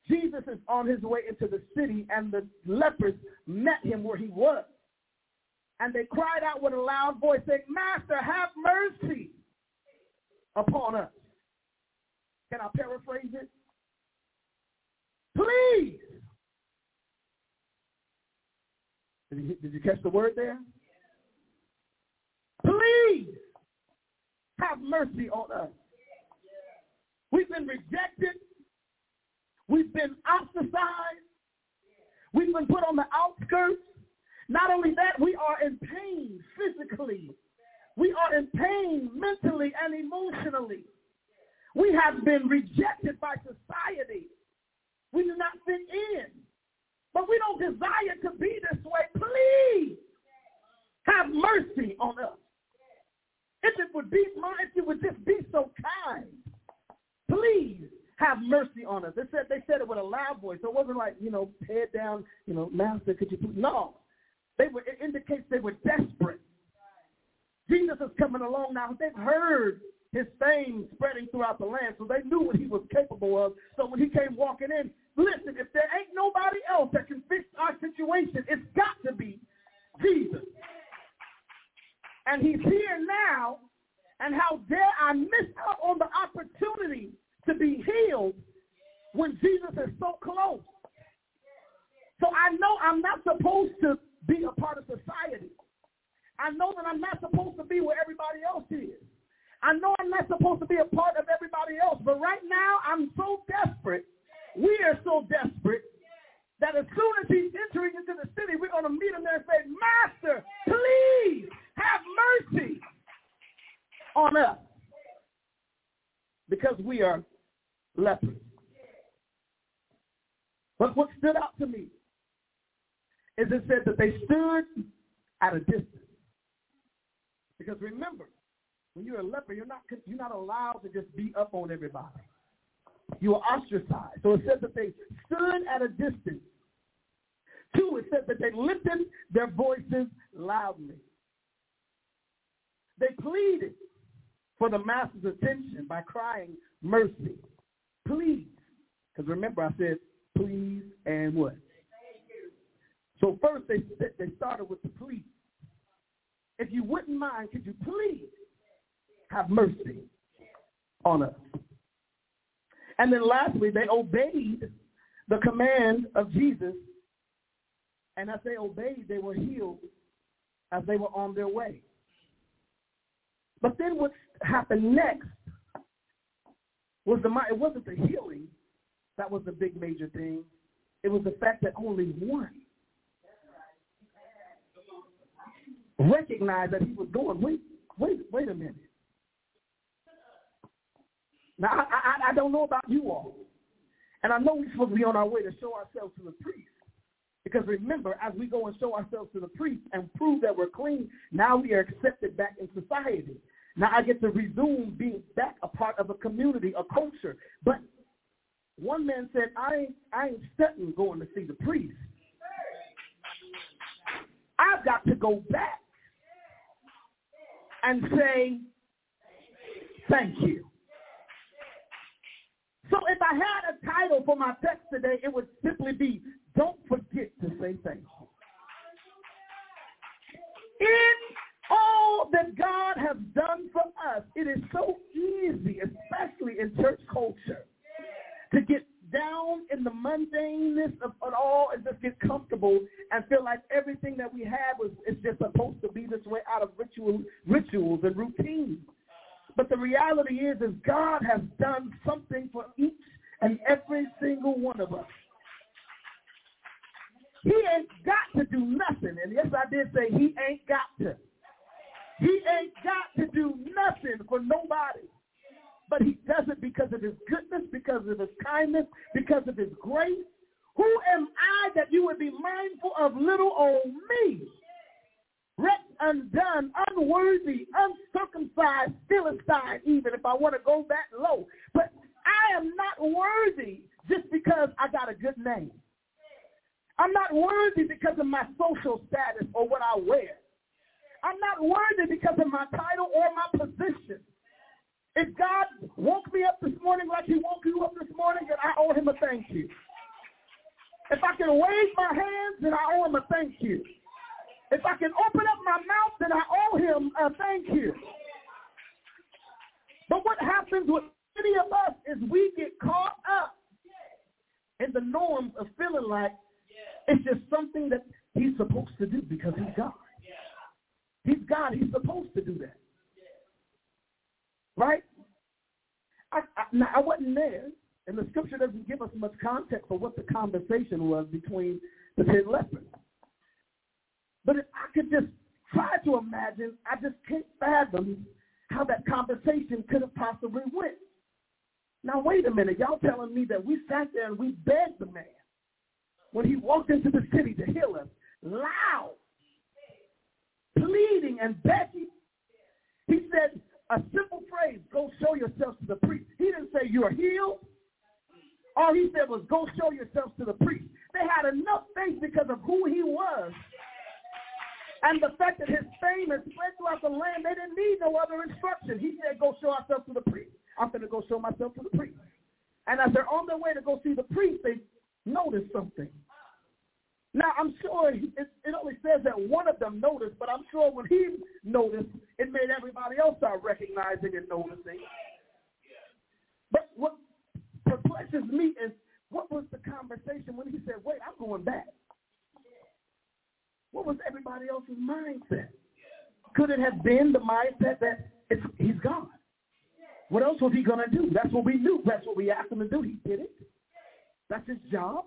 Jesus is on his way into the city, and the lepers met him where he was. And they cried out with a loud voice, saying, Master, have mercy upon us. Can I paraphrase it? Please. Did you, did you catch the word there? Please have mercy on us. We've been rejected. We've been ostracized. We've been put on the outskirts. Not only that, we are in pain physically. We are in pain mentally and emotionally. We have been rejected by society. We do not fit in. But we don't desire to be this way. Please have mercy on us. If it would be, if you would just be so kind, please have mercy on us. They said they said it with a loud voice. So it wasn't like, you know, head down, you know, master, could you please? No. They were it indicates they were desperate. Jesus is coming along now. They've heard his fame spreading throughout the land, so they knew what he was capable of. So when he came walking in, listen, if there ain't nobody else that can fix our situation, it's got to be Jesus. And he's here now, and how dare I miss out on the opportunity to be healed when Jesus is so close. So I know I'm not supposed to be a part of society. I know that I'm not supposed to be where everybody else is. I know I'm not supposed to be a part of everybody else, but right now I'm so desperate. We are so desperate that as soon as he's entering into the city, we're going to meet him there and say, Master, please have mercy on us because we are lepers. But what stood out to me is it said that they stood at a distance. Because remember, when you're a leper, you're not you're not allowed to just be up on everybody. You are ostracized. So it says that they stood at a distance. Two, it says that they lifted their voices loudly. They pleaded for the master's attention by crying mercy. Please. Because remember I said please and what? So first they, they started with the plea. If you wouldn't mind, could you please have mercy on us? And then lastly, they obeyed the command of Jesus. And as they obeyed, they were healed as they were on their way. But then what happened next was the it wasn't the healing that was the big major thing. It was the fact that only one recognized that he was going, wait, wait, wait a minute. Now, I, I, I don't know about you all. And I know we're supposed to be on our way to show ourselves to the priest. Because remember, as we go and show ourselves to the priest and prove that we're clean, now we are accepted back in society. Now I get to resume being back a part of a community, a culture. But one man said, I ain't, I ain't sitting going to see the priest. I've got to go back and say, thank you. So if I had a title for my text today, it would simply be, don't forget to say thank you. In all that God has done for us, it is so easy, especially in church culture, to get down in the mundaneness of it all and just get comfortable and feel like everything that we have is, is just supposed to be this way out of ritual, rituals and routines. But the reality is, is God has done something for each and every single one of us. He ain't got to do nothing. And yes, I did say he ain't got to. He ain't got to do nothing for nobody. But he does it because of his goodness, because of his kindness, because of his grace. Who am I that you would be mindful of little old me? Wretched, undone, unworthy, uncircumcised, philistine, even if I want to go that low. But I am not worthy just because I got a good name. I'm not worthy because of my social status or what I wear. I'm not worthy because of my title or my position. If God woke me up this morning like he woke you up this morning, then I owe him a thank you. If I can wave my hands, then I owe him a thank you. If I can open up my mouth, then I owe him a thank you. But what happens with many of us is we get caught up in the norms of feeling like it's just something that he's supposed to do because he's God. He's God. He's supposed to do that. Right? I, I, now, I wasn't there, and the scripture doesn't give us much context for what the conversation was between the ten lepers. But if I could just try to imagine, I just can't fathom how that conversation could have possibly went. Now, wait a minute. Y'all telling me that we sat there and we begged the man when he walked into the city to heal us, loud, pleading and begging. He said a simple phrase, go show yourself to the priest. He didn't say you're healed. All he said was go show yourself to the priest. They had enough faith because of who he was and the fact that his fame is spread throughout the land, they didn't need no other instruction. He said, go show ourselves to the priest. I'm going to go show myself to the priest. And as they're on their way to go see the priest, they notice something. Now, I'm sure it, it only says that one of them noticed, but I'm sure when he noticed, it made everybody else start recognizing and noticing. But what perplexes me is what was the conversation when he said, wait, I'm going back? What was everybody else's mindset? Could it have been the mindset that he's gone? What else was he going to do? That's what we knew. That's what we asked him to do. He did it. That's his job.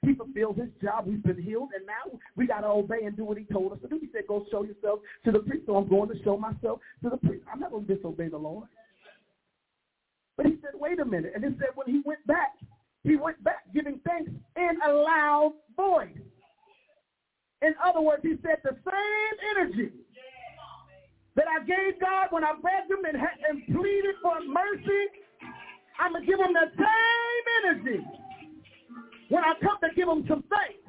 He fulfilled his job. He's been healed. And now we got to obey and do what he told us to do. He said, go show yourself to the priest. So I'm going to show myself to the priest. I'm not going to disobey the Lord. But he said, wait a minute. And he said when he went back, he went back giving thanks in a loud voice. In other words, he said the same energy that I gave God when I begged him and, and pleaded for mercy, I'm going to give him the same energy when I come to give him some faith.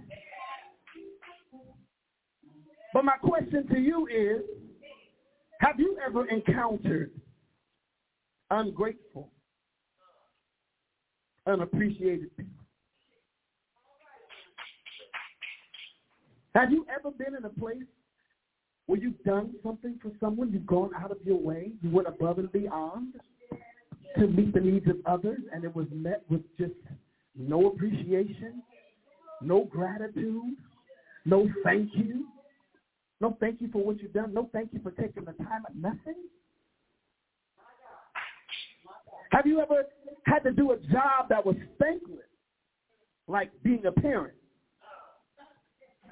But my question to you is, have you ever encountered ungrateful, unappreciated people? Have you ever been in a place where you've done something for someone, you've gone out of your way, you went above and beyond to meet the needs of others, and it was met with just no appreciation, no gratitude, no thank you, no thank you for what you've done, no thank you for taking the time nothing? Have you ever had to do a job that was thankless, like being a parent?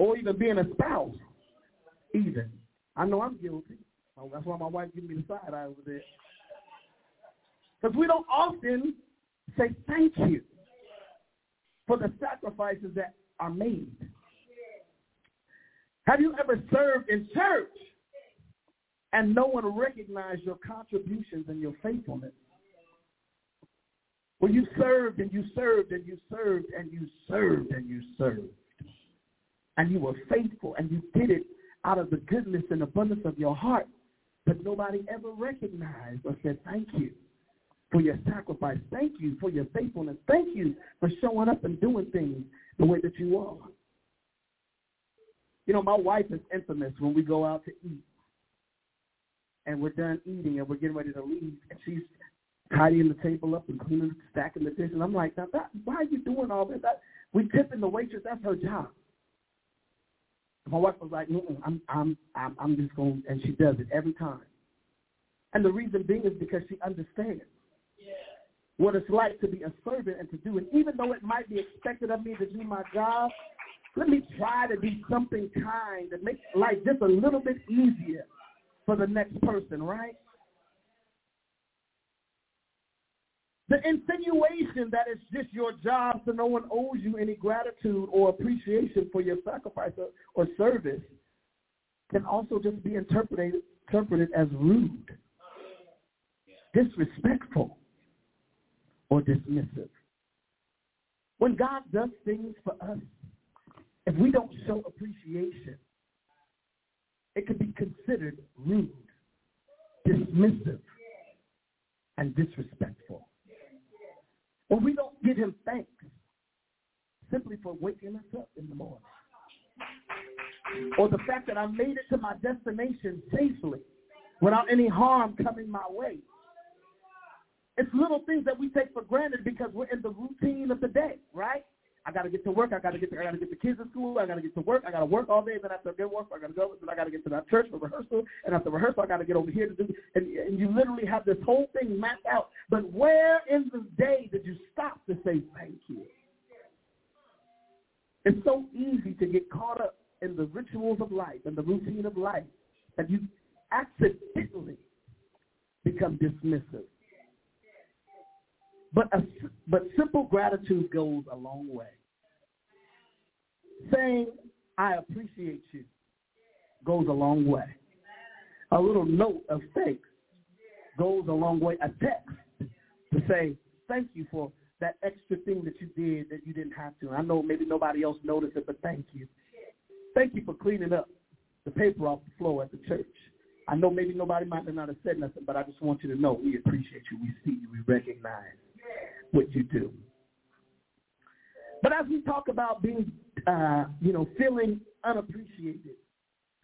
Or even being a spouse, even. I know I'm guilty. That's why my wife gives me the side eye over there. Because we don't often say thank you for the sacrifices that are made. Have you ever served in church and no one recognized your contributions and your faithfulness? When you served and you served and you served and you served and you served and you were faithful and you did it out of the goodness and abundance of your heart, but nobody ever recognized or said thank you for your sacrifice. Thank you for your faithfulness. Thank you for showing up and doing things the way that you are. You know, my wife is infamous when we go out to eat and we're done eating and we're getting ready to leave and she's tidying the table up and cleaning, stacking the dishes. And I'm like, now that, why are you doing all this? That, we tipping the waitress. That's her job. My wife was like, I'm, I'm, I'm, I'm just going, and she does it every time. And the reason being is because she understands yeah. what it's like to be a servant and to do it. Even though it might be expected of me to do my job, let me try to do something kind that makes life just a little bit easier for the next person, right? The insinuation that it's just your job so no one owes you any gratitude or appreciation for your sacrifice or, or service can also just be interpreted interpreted as rude, disrespectful, or dismissive. When God does things for us, if we don't show appreciation, it can be considered rude, dismissive, and disrespectful. Or we don't give him thanks simply for waking us up in the morning. Or the fact that I made it to my destination safely without any harm coming my way. It's little things that we take for granted because we're in the routine of the day, right? I got to get to work. I got to get to, I got to get the kids to school. I got to get to work. I got to work all day. Then after I get work, I got to go. Then I got to get to that church for rehearsal. And after rehearsal, I got to get over here to do. And, and you literally have this whole thing mapped out. But where in the day did you stop to say thank you? It's so easy to get caught up in the rituals of life and the routine of life that you accidentally become dismissive. But a, but simple gratitude goes a long way. Saying I appreciate you goes a long way. A little note of thanks goes a long way. A text to say thank you for that extra thing that you did that you didn't have to. I know maybe nobody else noticed it, but thank you. Thank you for cleaning up the paper off the floor at the church. I know maybe nobody might not have said nothing, but I just want you to know we appreciate you. We see you. We recognize what you do. But as we talk about being, uh, you know, feeling unappreciated,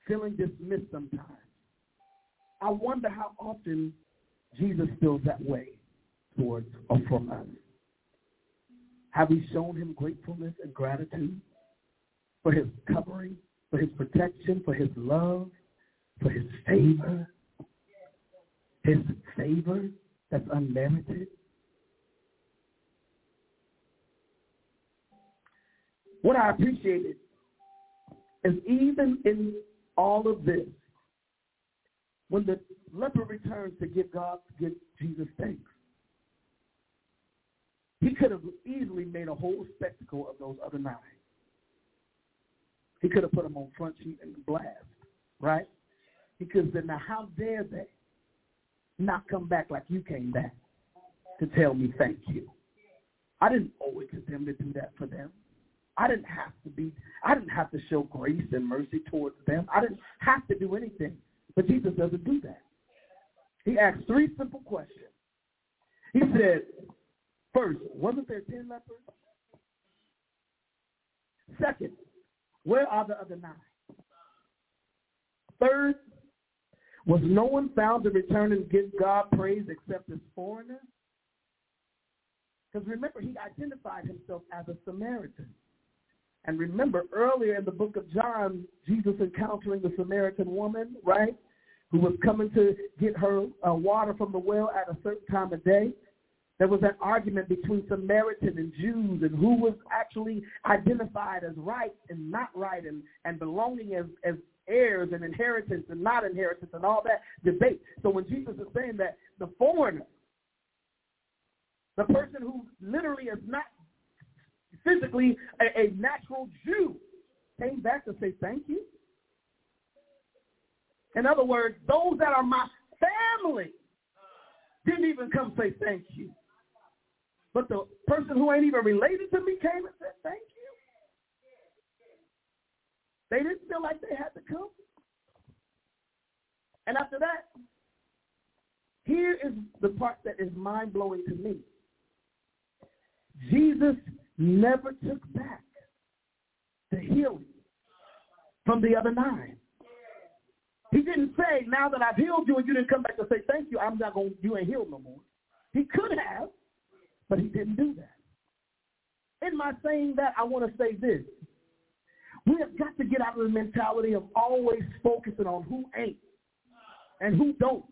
feeling dismissed sometimes, I wonder how often Jesus feels that way towards or from us. Have we shown him gratefulness and gratitude for his covering, for his protection, for his love, for his favor, his favor that's unmerited? What I appreciated is even in all of this, when the leper returns to give God, to give Jesus thanks, he could have easily made a whole spectacle of those other nine. He could have put them on front sheet and blast, right? He could have said, now how dare they not come back like you came back to tell me thank you. I didn't owe it to them to do that for them. I didn't have to be, I didn't have to show grace and mercy towards them. I didn't have to do anything. But Jesus doesn't do that. He asked three simple questions. He said, first, wasn't there ten lepers? Second, where are the other nine? Third, was no one found to return and give God praise except this foreigner? Because remember, he identified himself as a Samaritan. And remember, earlier in the book of John, Jesus encountering the Samaritan woman, right, who was coming to get her uh, water from the well at a certain time of day. There was an argument between Samaritan and Jews and who was actually identified as right and not right and, and belonging as, as heirs and inheritance and not inheritance and all that debate. So when Jesus is saying that the foreigner, the person who literally is not physically a, a natural Jew, came back to say thank you. In other words, those that are my family didn't even come say thank you. But the person who ain't even related to me came and said thank you. They didn't feel like they had to come. And after that, here is the part that is mind-blowing to me. Jesus never took back the healing from the other nine. He didn't say, now that I've healed you and you didn't come back to say thank you, I'm not going, you ain't healed no more. He could have, but he didn't do that. In my saying that, I want to say this. We have got to get out of the mentality of always focusing on who ain't and who don't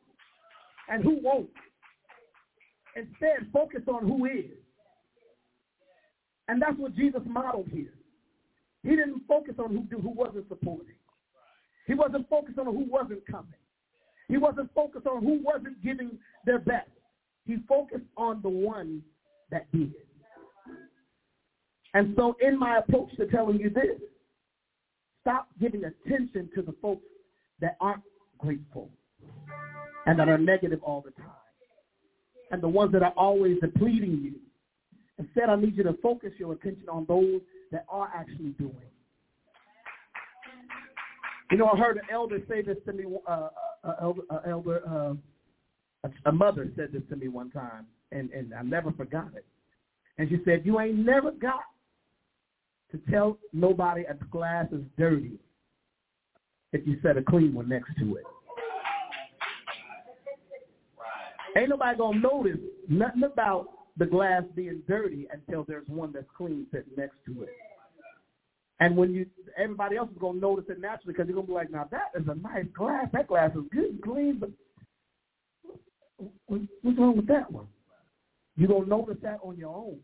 and who won't. Instead, focus on who is. And that's what Jesus modeled here. He didn't focus on who, who wasn't supporting. He wasn't focused on who wasn't coming. He wasn't focused on who wasn't giving their best. He focused on the one that did. And so in my approach to telling you this, stop giving attention to the folks that aren't grateful and that are negative all the time and the ones that are always depleting you. Instead, I need you to focus your attention on those that are actually doing. You know, I heard an elder say this to me, uh, uh, elder, uh, elder uh, a, a mother said this to me one time, and, and I never forgot it. And she said, you ain't never got to tell nobody a glass is dirty if you set a clean one next to it. Ain't nobody gonna notice nothing about the glass being dirty until there's one that's clean sitting next to it. And when you, everybody else is gonna notice it naturally because you're gonna be like, now that is a nice glass. That glass is good and clean, but what's wrong with that one? You're gonna notice that on your own.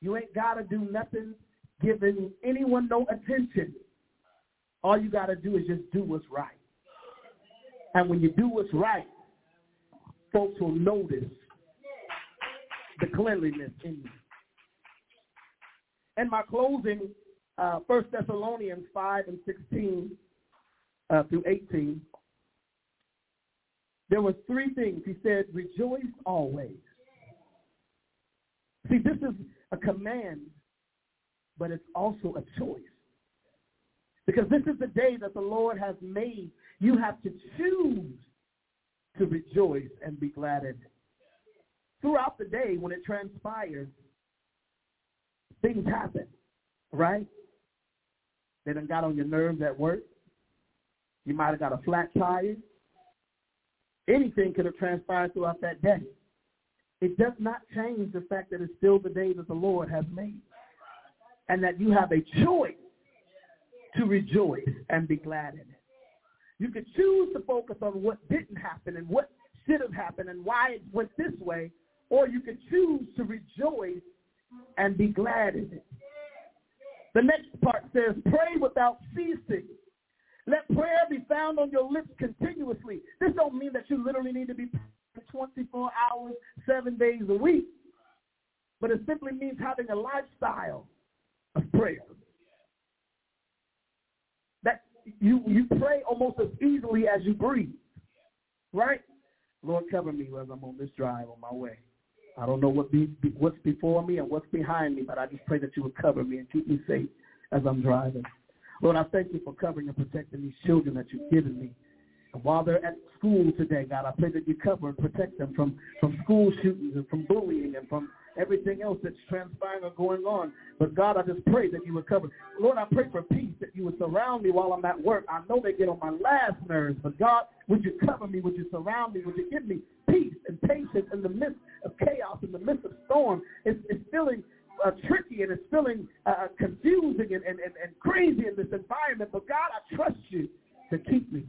You ain't gotta do nothing giving anyone no attention. All you gotta do is just do what's right. And when you do what's right, folks will notice the cleanliness in you. In my closing, uh, 1 Thessalonians 5 and 16 uh, through 18, there was three things. He said, rejoice always. See, this is a command, but it's also a choice. Because this is the day that the Lord has made. You have to choose to rejoice and be glad in it. Throughout the day, when it transpires, things happen, right? They done got on your nerves at work. You might have got a flat tire. Anything could have transpired throughout that day. It does not change the fact that it's still the day that the Lord has made. And that you have a choice to rejoice and be glad in it. You could choose to focus on what didn't happen and what should have happened and why it went this way, or you can choose to rejoice and be glad in it. The next part says, pray without ceasing. Let prayer be found on your lips continuously. This don't mean that you literally need to be 24 hours, seven days a week. But it simply means having a lifestyle of prayer That you you pray almost as easily as you breathe, right? Lord, cover me as I'm on this drive on my way. I don't know what be, what's before me and what's behind me, but I just pray that you would cover me and keep me safe as I'm driving. Lord, I thank you for covering and protecting these children that you've given me. And while they're at school today, God, I pray that you cover and protect them from, from school shootings and from bullying and from everything else that's transpiring or going on. But God, I just pray that you would cover. Lord, I pray for peace, that you would surround me while I'm at work. I know they get on my last nerves, but God, would you cover me? Would you surround me? Would you give me peace and patience in the midst of chaos, in the midst of storm? It's, it's feeling uh, tricky and it's feeling uh, confusing and, and, and, and crazy in this environment. But God, I trust you to keep me.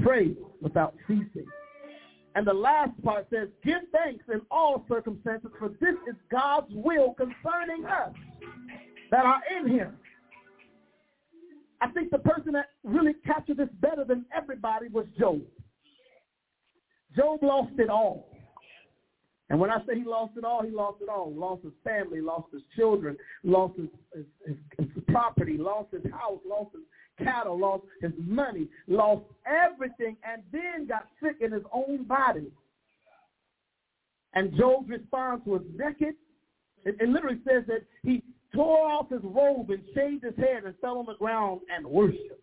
Pray without ceasing. And the last part says, give thanks in all circumstances, for this is God's will concerning us that are in him. I think the person that really captured this better than everybody was Job. Job lost it all. And when I say he lost it all, he lost it all. Lost his family, lost his children, lost his, his, his, his property, lost his house, lost his cattle, lost his money, lost everything, and then got sick in his own body. And Job's response was naked. It, it literally says that he tore off his robe and shaved his head and fell on the ground and worshiped.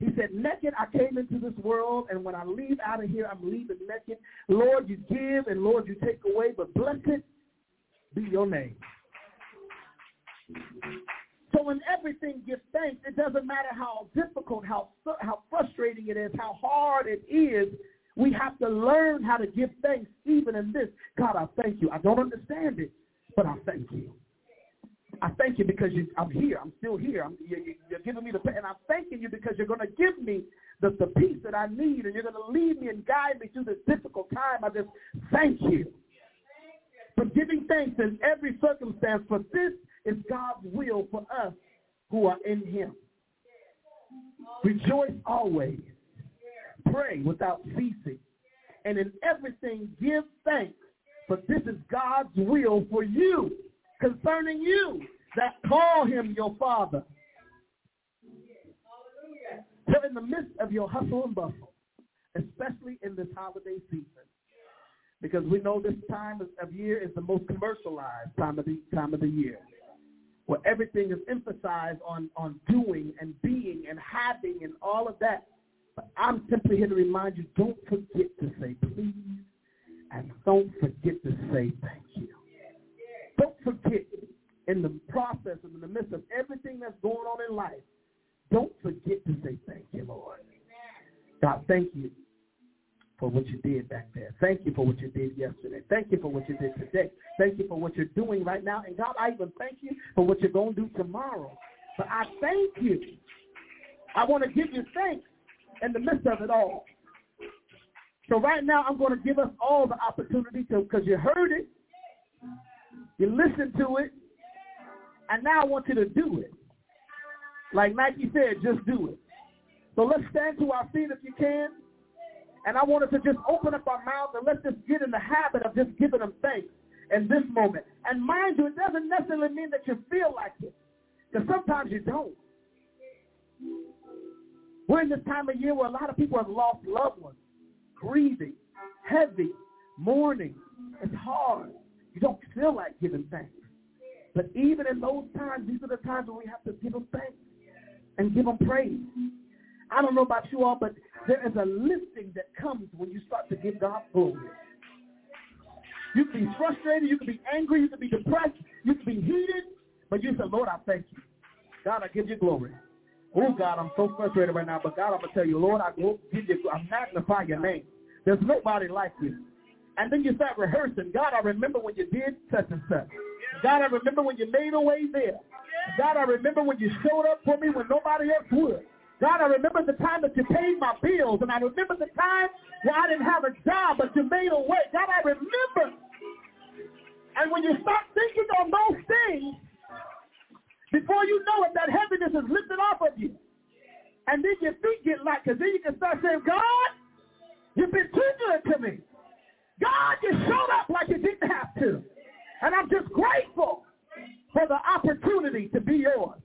He said, naked I came into this world, and when I leave out of here, I'm leaving naked. Lord, you give, and Lord, you take away, but blessed be your name. So when everything, give thanks. It doesn't matter how difficult, how how frustrating it is, how hard it is. We have to learn how to give thanks even in this. God, I thank you. I don't understand it, but I thank you. I thank you because you, I'm here. I'm still here. I'm, you're, you're, giving me the and I'm thanking you because you're going to give me the, the peace that I need, and you're going to lead me and guide me through this difficult time. I just thank you for giving thanks in every circumstance. For this is God's will for us who are in him. Rejoice always. Pray without ceasing. And in everything give thanks, for this is God's will for you, concerning you that call him your father. So in the midst of your hustle and bustle, especially in this holiday season, because we know this time of year is the most commercialized time of the time of the year, where everything is emphasized on on doing and being and having and all of that. But I'm simply here to remind you: don't forget to say please, and don't forget to say thank you. Don't forget in the process and in the midst of everything that's going on in life, don't forget to say thank you, Lord. God, thank you for what you did back there. Thank you for what you did yesterday. Thank you for what you did today. Thank you for what you're doing right now. And God, I even thank you for what you're going to do tomorrow. But I thank you. I want to give you thanks in the midst of it all. So right now, I'm going to give us all the opportunity to, because you heard it, you listened to it, and now I want you to do it. Like Nike said, just do it. So let's stand to our feet if you can. And I want us to just open up our mouths and let's just get in the habit of just giving them thanks in this moment. And mind you, it doesn't necessarily mean that you feel like it. Because sometimes you don't. We're in this time of year where a lot of people have lost loved ones, grieving, heavy, mourning. It's hard. You don't feel like giving thanks. But even in those times, these are the times when we have to give them thanks and give them praise. I don't know about you all, but there is a lifting that comes when you start to give God glory. You can be frustrated, you can be angry, you can be depressed, you can be heated, but you say, Lord, I thank you. God, I give you glory. Oh, God, I'm so frustrated right now, but God, I'm going to tell you, Lord, I give you, I magnify your name. There's nobody like you. And then you start rehearsing. God, I remember when you did such and such. God, I remember when you made a way there. God, I remember when you showed up for me when nobody else would. God, I remember the time that you paid my bills, and I remember the time where I didn't have a job, but you made a way. God, I remember. And when you start thinking on those things, before you know it, that heaviness is lifted off of you. And then your feet get light, because then you can start saying, God, you've been too good to me. God, just showed up like you didn't have to. And I'm just grateful for the opportunity to be yours.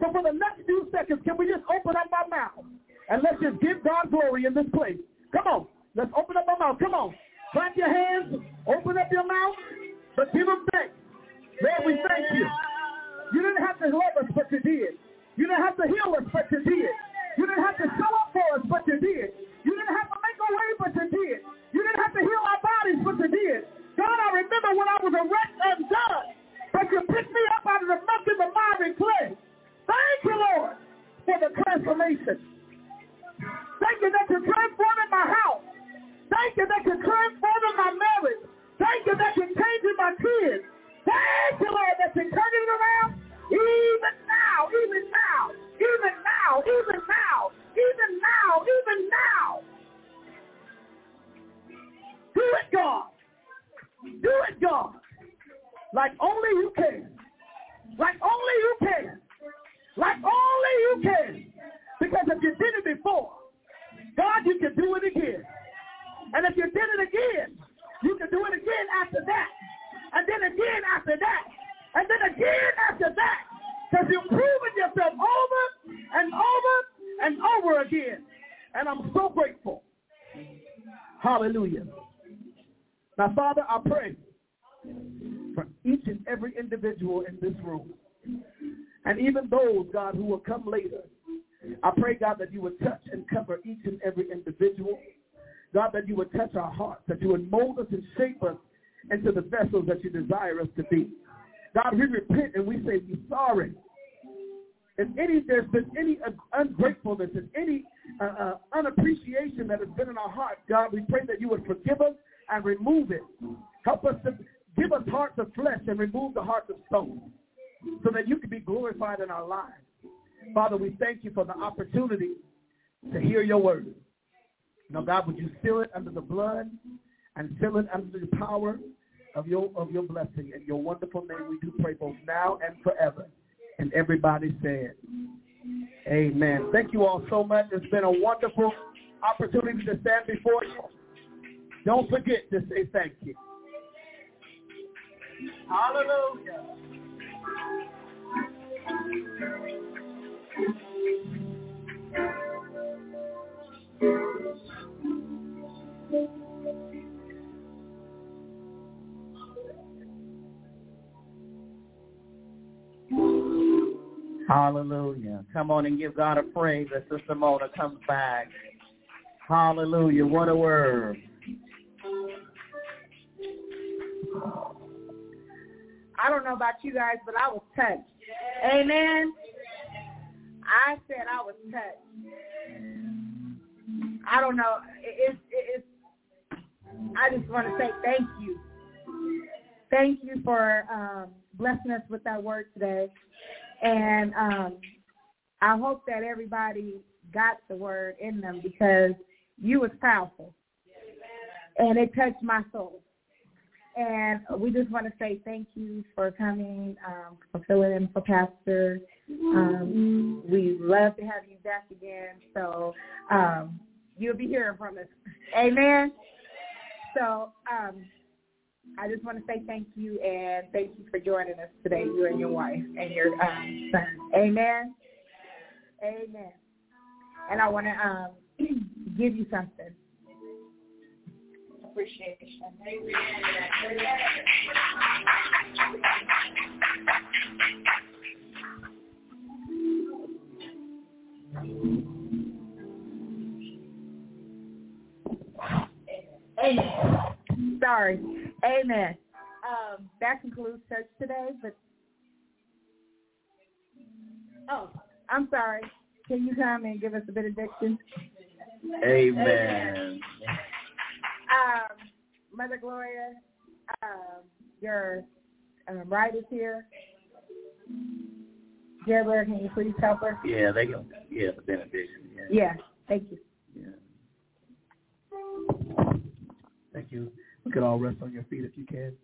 So for the next few seconds, can we just open up our mouth and let's just give God glory in this place? Come on. Let's open up our mouth. Come on. Clap your hands. Open up your mouth. But give him thanks. Lord, we thank you. You didn't have to love us, but you did. You didn't have to heal us, but you did. You didn't have to show up for us, but Father, I pray for each and every individual in this room. And even those, God, who will come later. I pray, God, that you would touch and cover each and every individual. God, that you would touch our hearts, that you would mold us and shape us into the vessels that you desire us to be. God, we repent and we say we're sorry. If any, there's been any ungratefulness and any uh, uh, unappreciation that has been in our hearts, God, we pray that you would forgive us and remove it. Help us to give us hearts of flesh and remove the hearts of stone so that you can be glorified in our lives. Father, we thank you for the opportunity to hear your word. Now, God, would you seal it under the blood and seal it under the power of your of your blessing and your wonderful name we do pray both now and forever. And everybody said, Amen. Thank you all so much. It's been a wonderful opportunity to stand before you. Don't forget to say thank you. Hallelujah. Hallelujah. Come on and give God a praise as Sister Mona comes back. Hallelujah. What a word. I don't know about you guys, but I was touched. Amen. I said I was touched. I don't know. It's it's. I just want to say thank you. Thank you for um, blessing us with that word today, and um, I hope that everybody got the word in them because you was powerful, and it touched my soul. And we just want to say thank you for coming, um, for filling in for Pastor. Um, we love to have you back again. So um, you'll be hearing from us. Amen. So um, I just want to say thank you and thank you for joining us today, you and your wife and your um, son. Amen. Amen. And I want to um, give you something appreciation. Amen. Sorry. Amen. Um, that concludes church today, but oh, I'm sorry. Can you come and give us a benediction? Amen. Amen. Um, Mother Gloria, um, your um, ride is here. Deborah, can you please help her? Yeah, they go. Yeah, the benediction. Yeah. Yeah, thank you. Yeah. Thank you. We could all rest on your feet if you can.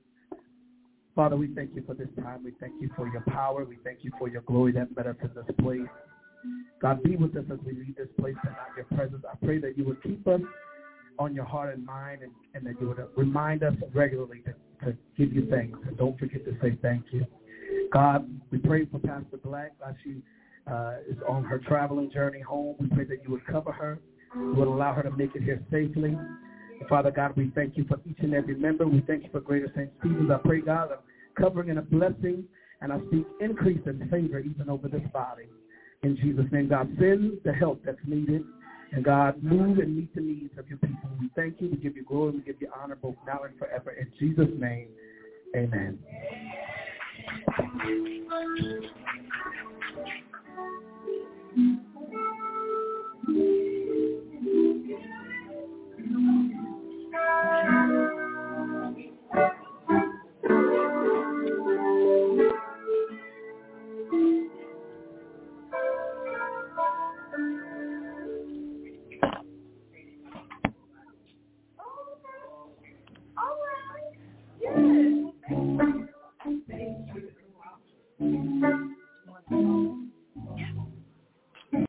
Father, we thank you for this time. We thank you for your power. We thank you for your glory that met us in this place. God, be with us as we leave this place tonight, your presence. I pray that you would keep us on your heart and mind and, and that you would remind us regularly to, to give you thanks. And don't forget to say thank you. God, we pray for Pastor Black as she uh, is on her traveling journey home. We pray that you would cover her. You would allow her to make it here safely. Father God, we thank you for each and every member. We thank you for Greater St. Stephen's. I pray, God, a covering and a blessing, and I speak increase and favor even over this body. In Jesus' name, God, send the help that's needed. And God, move and meet the needs of your people. We thank you. We give you glory. We give you honor both now and forever. In Jesus' name, amen.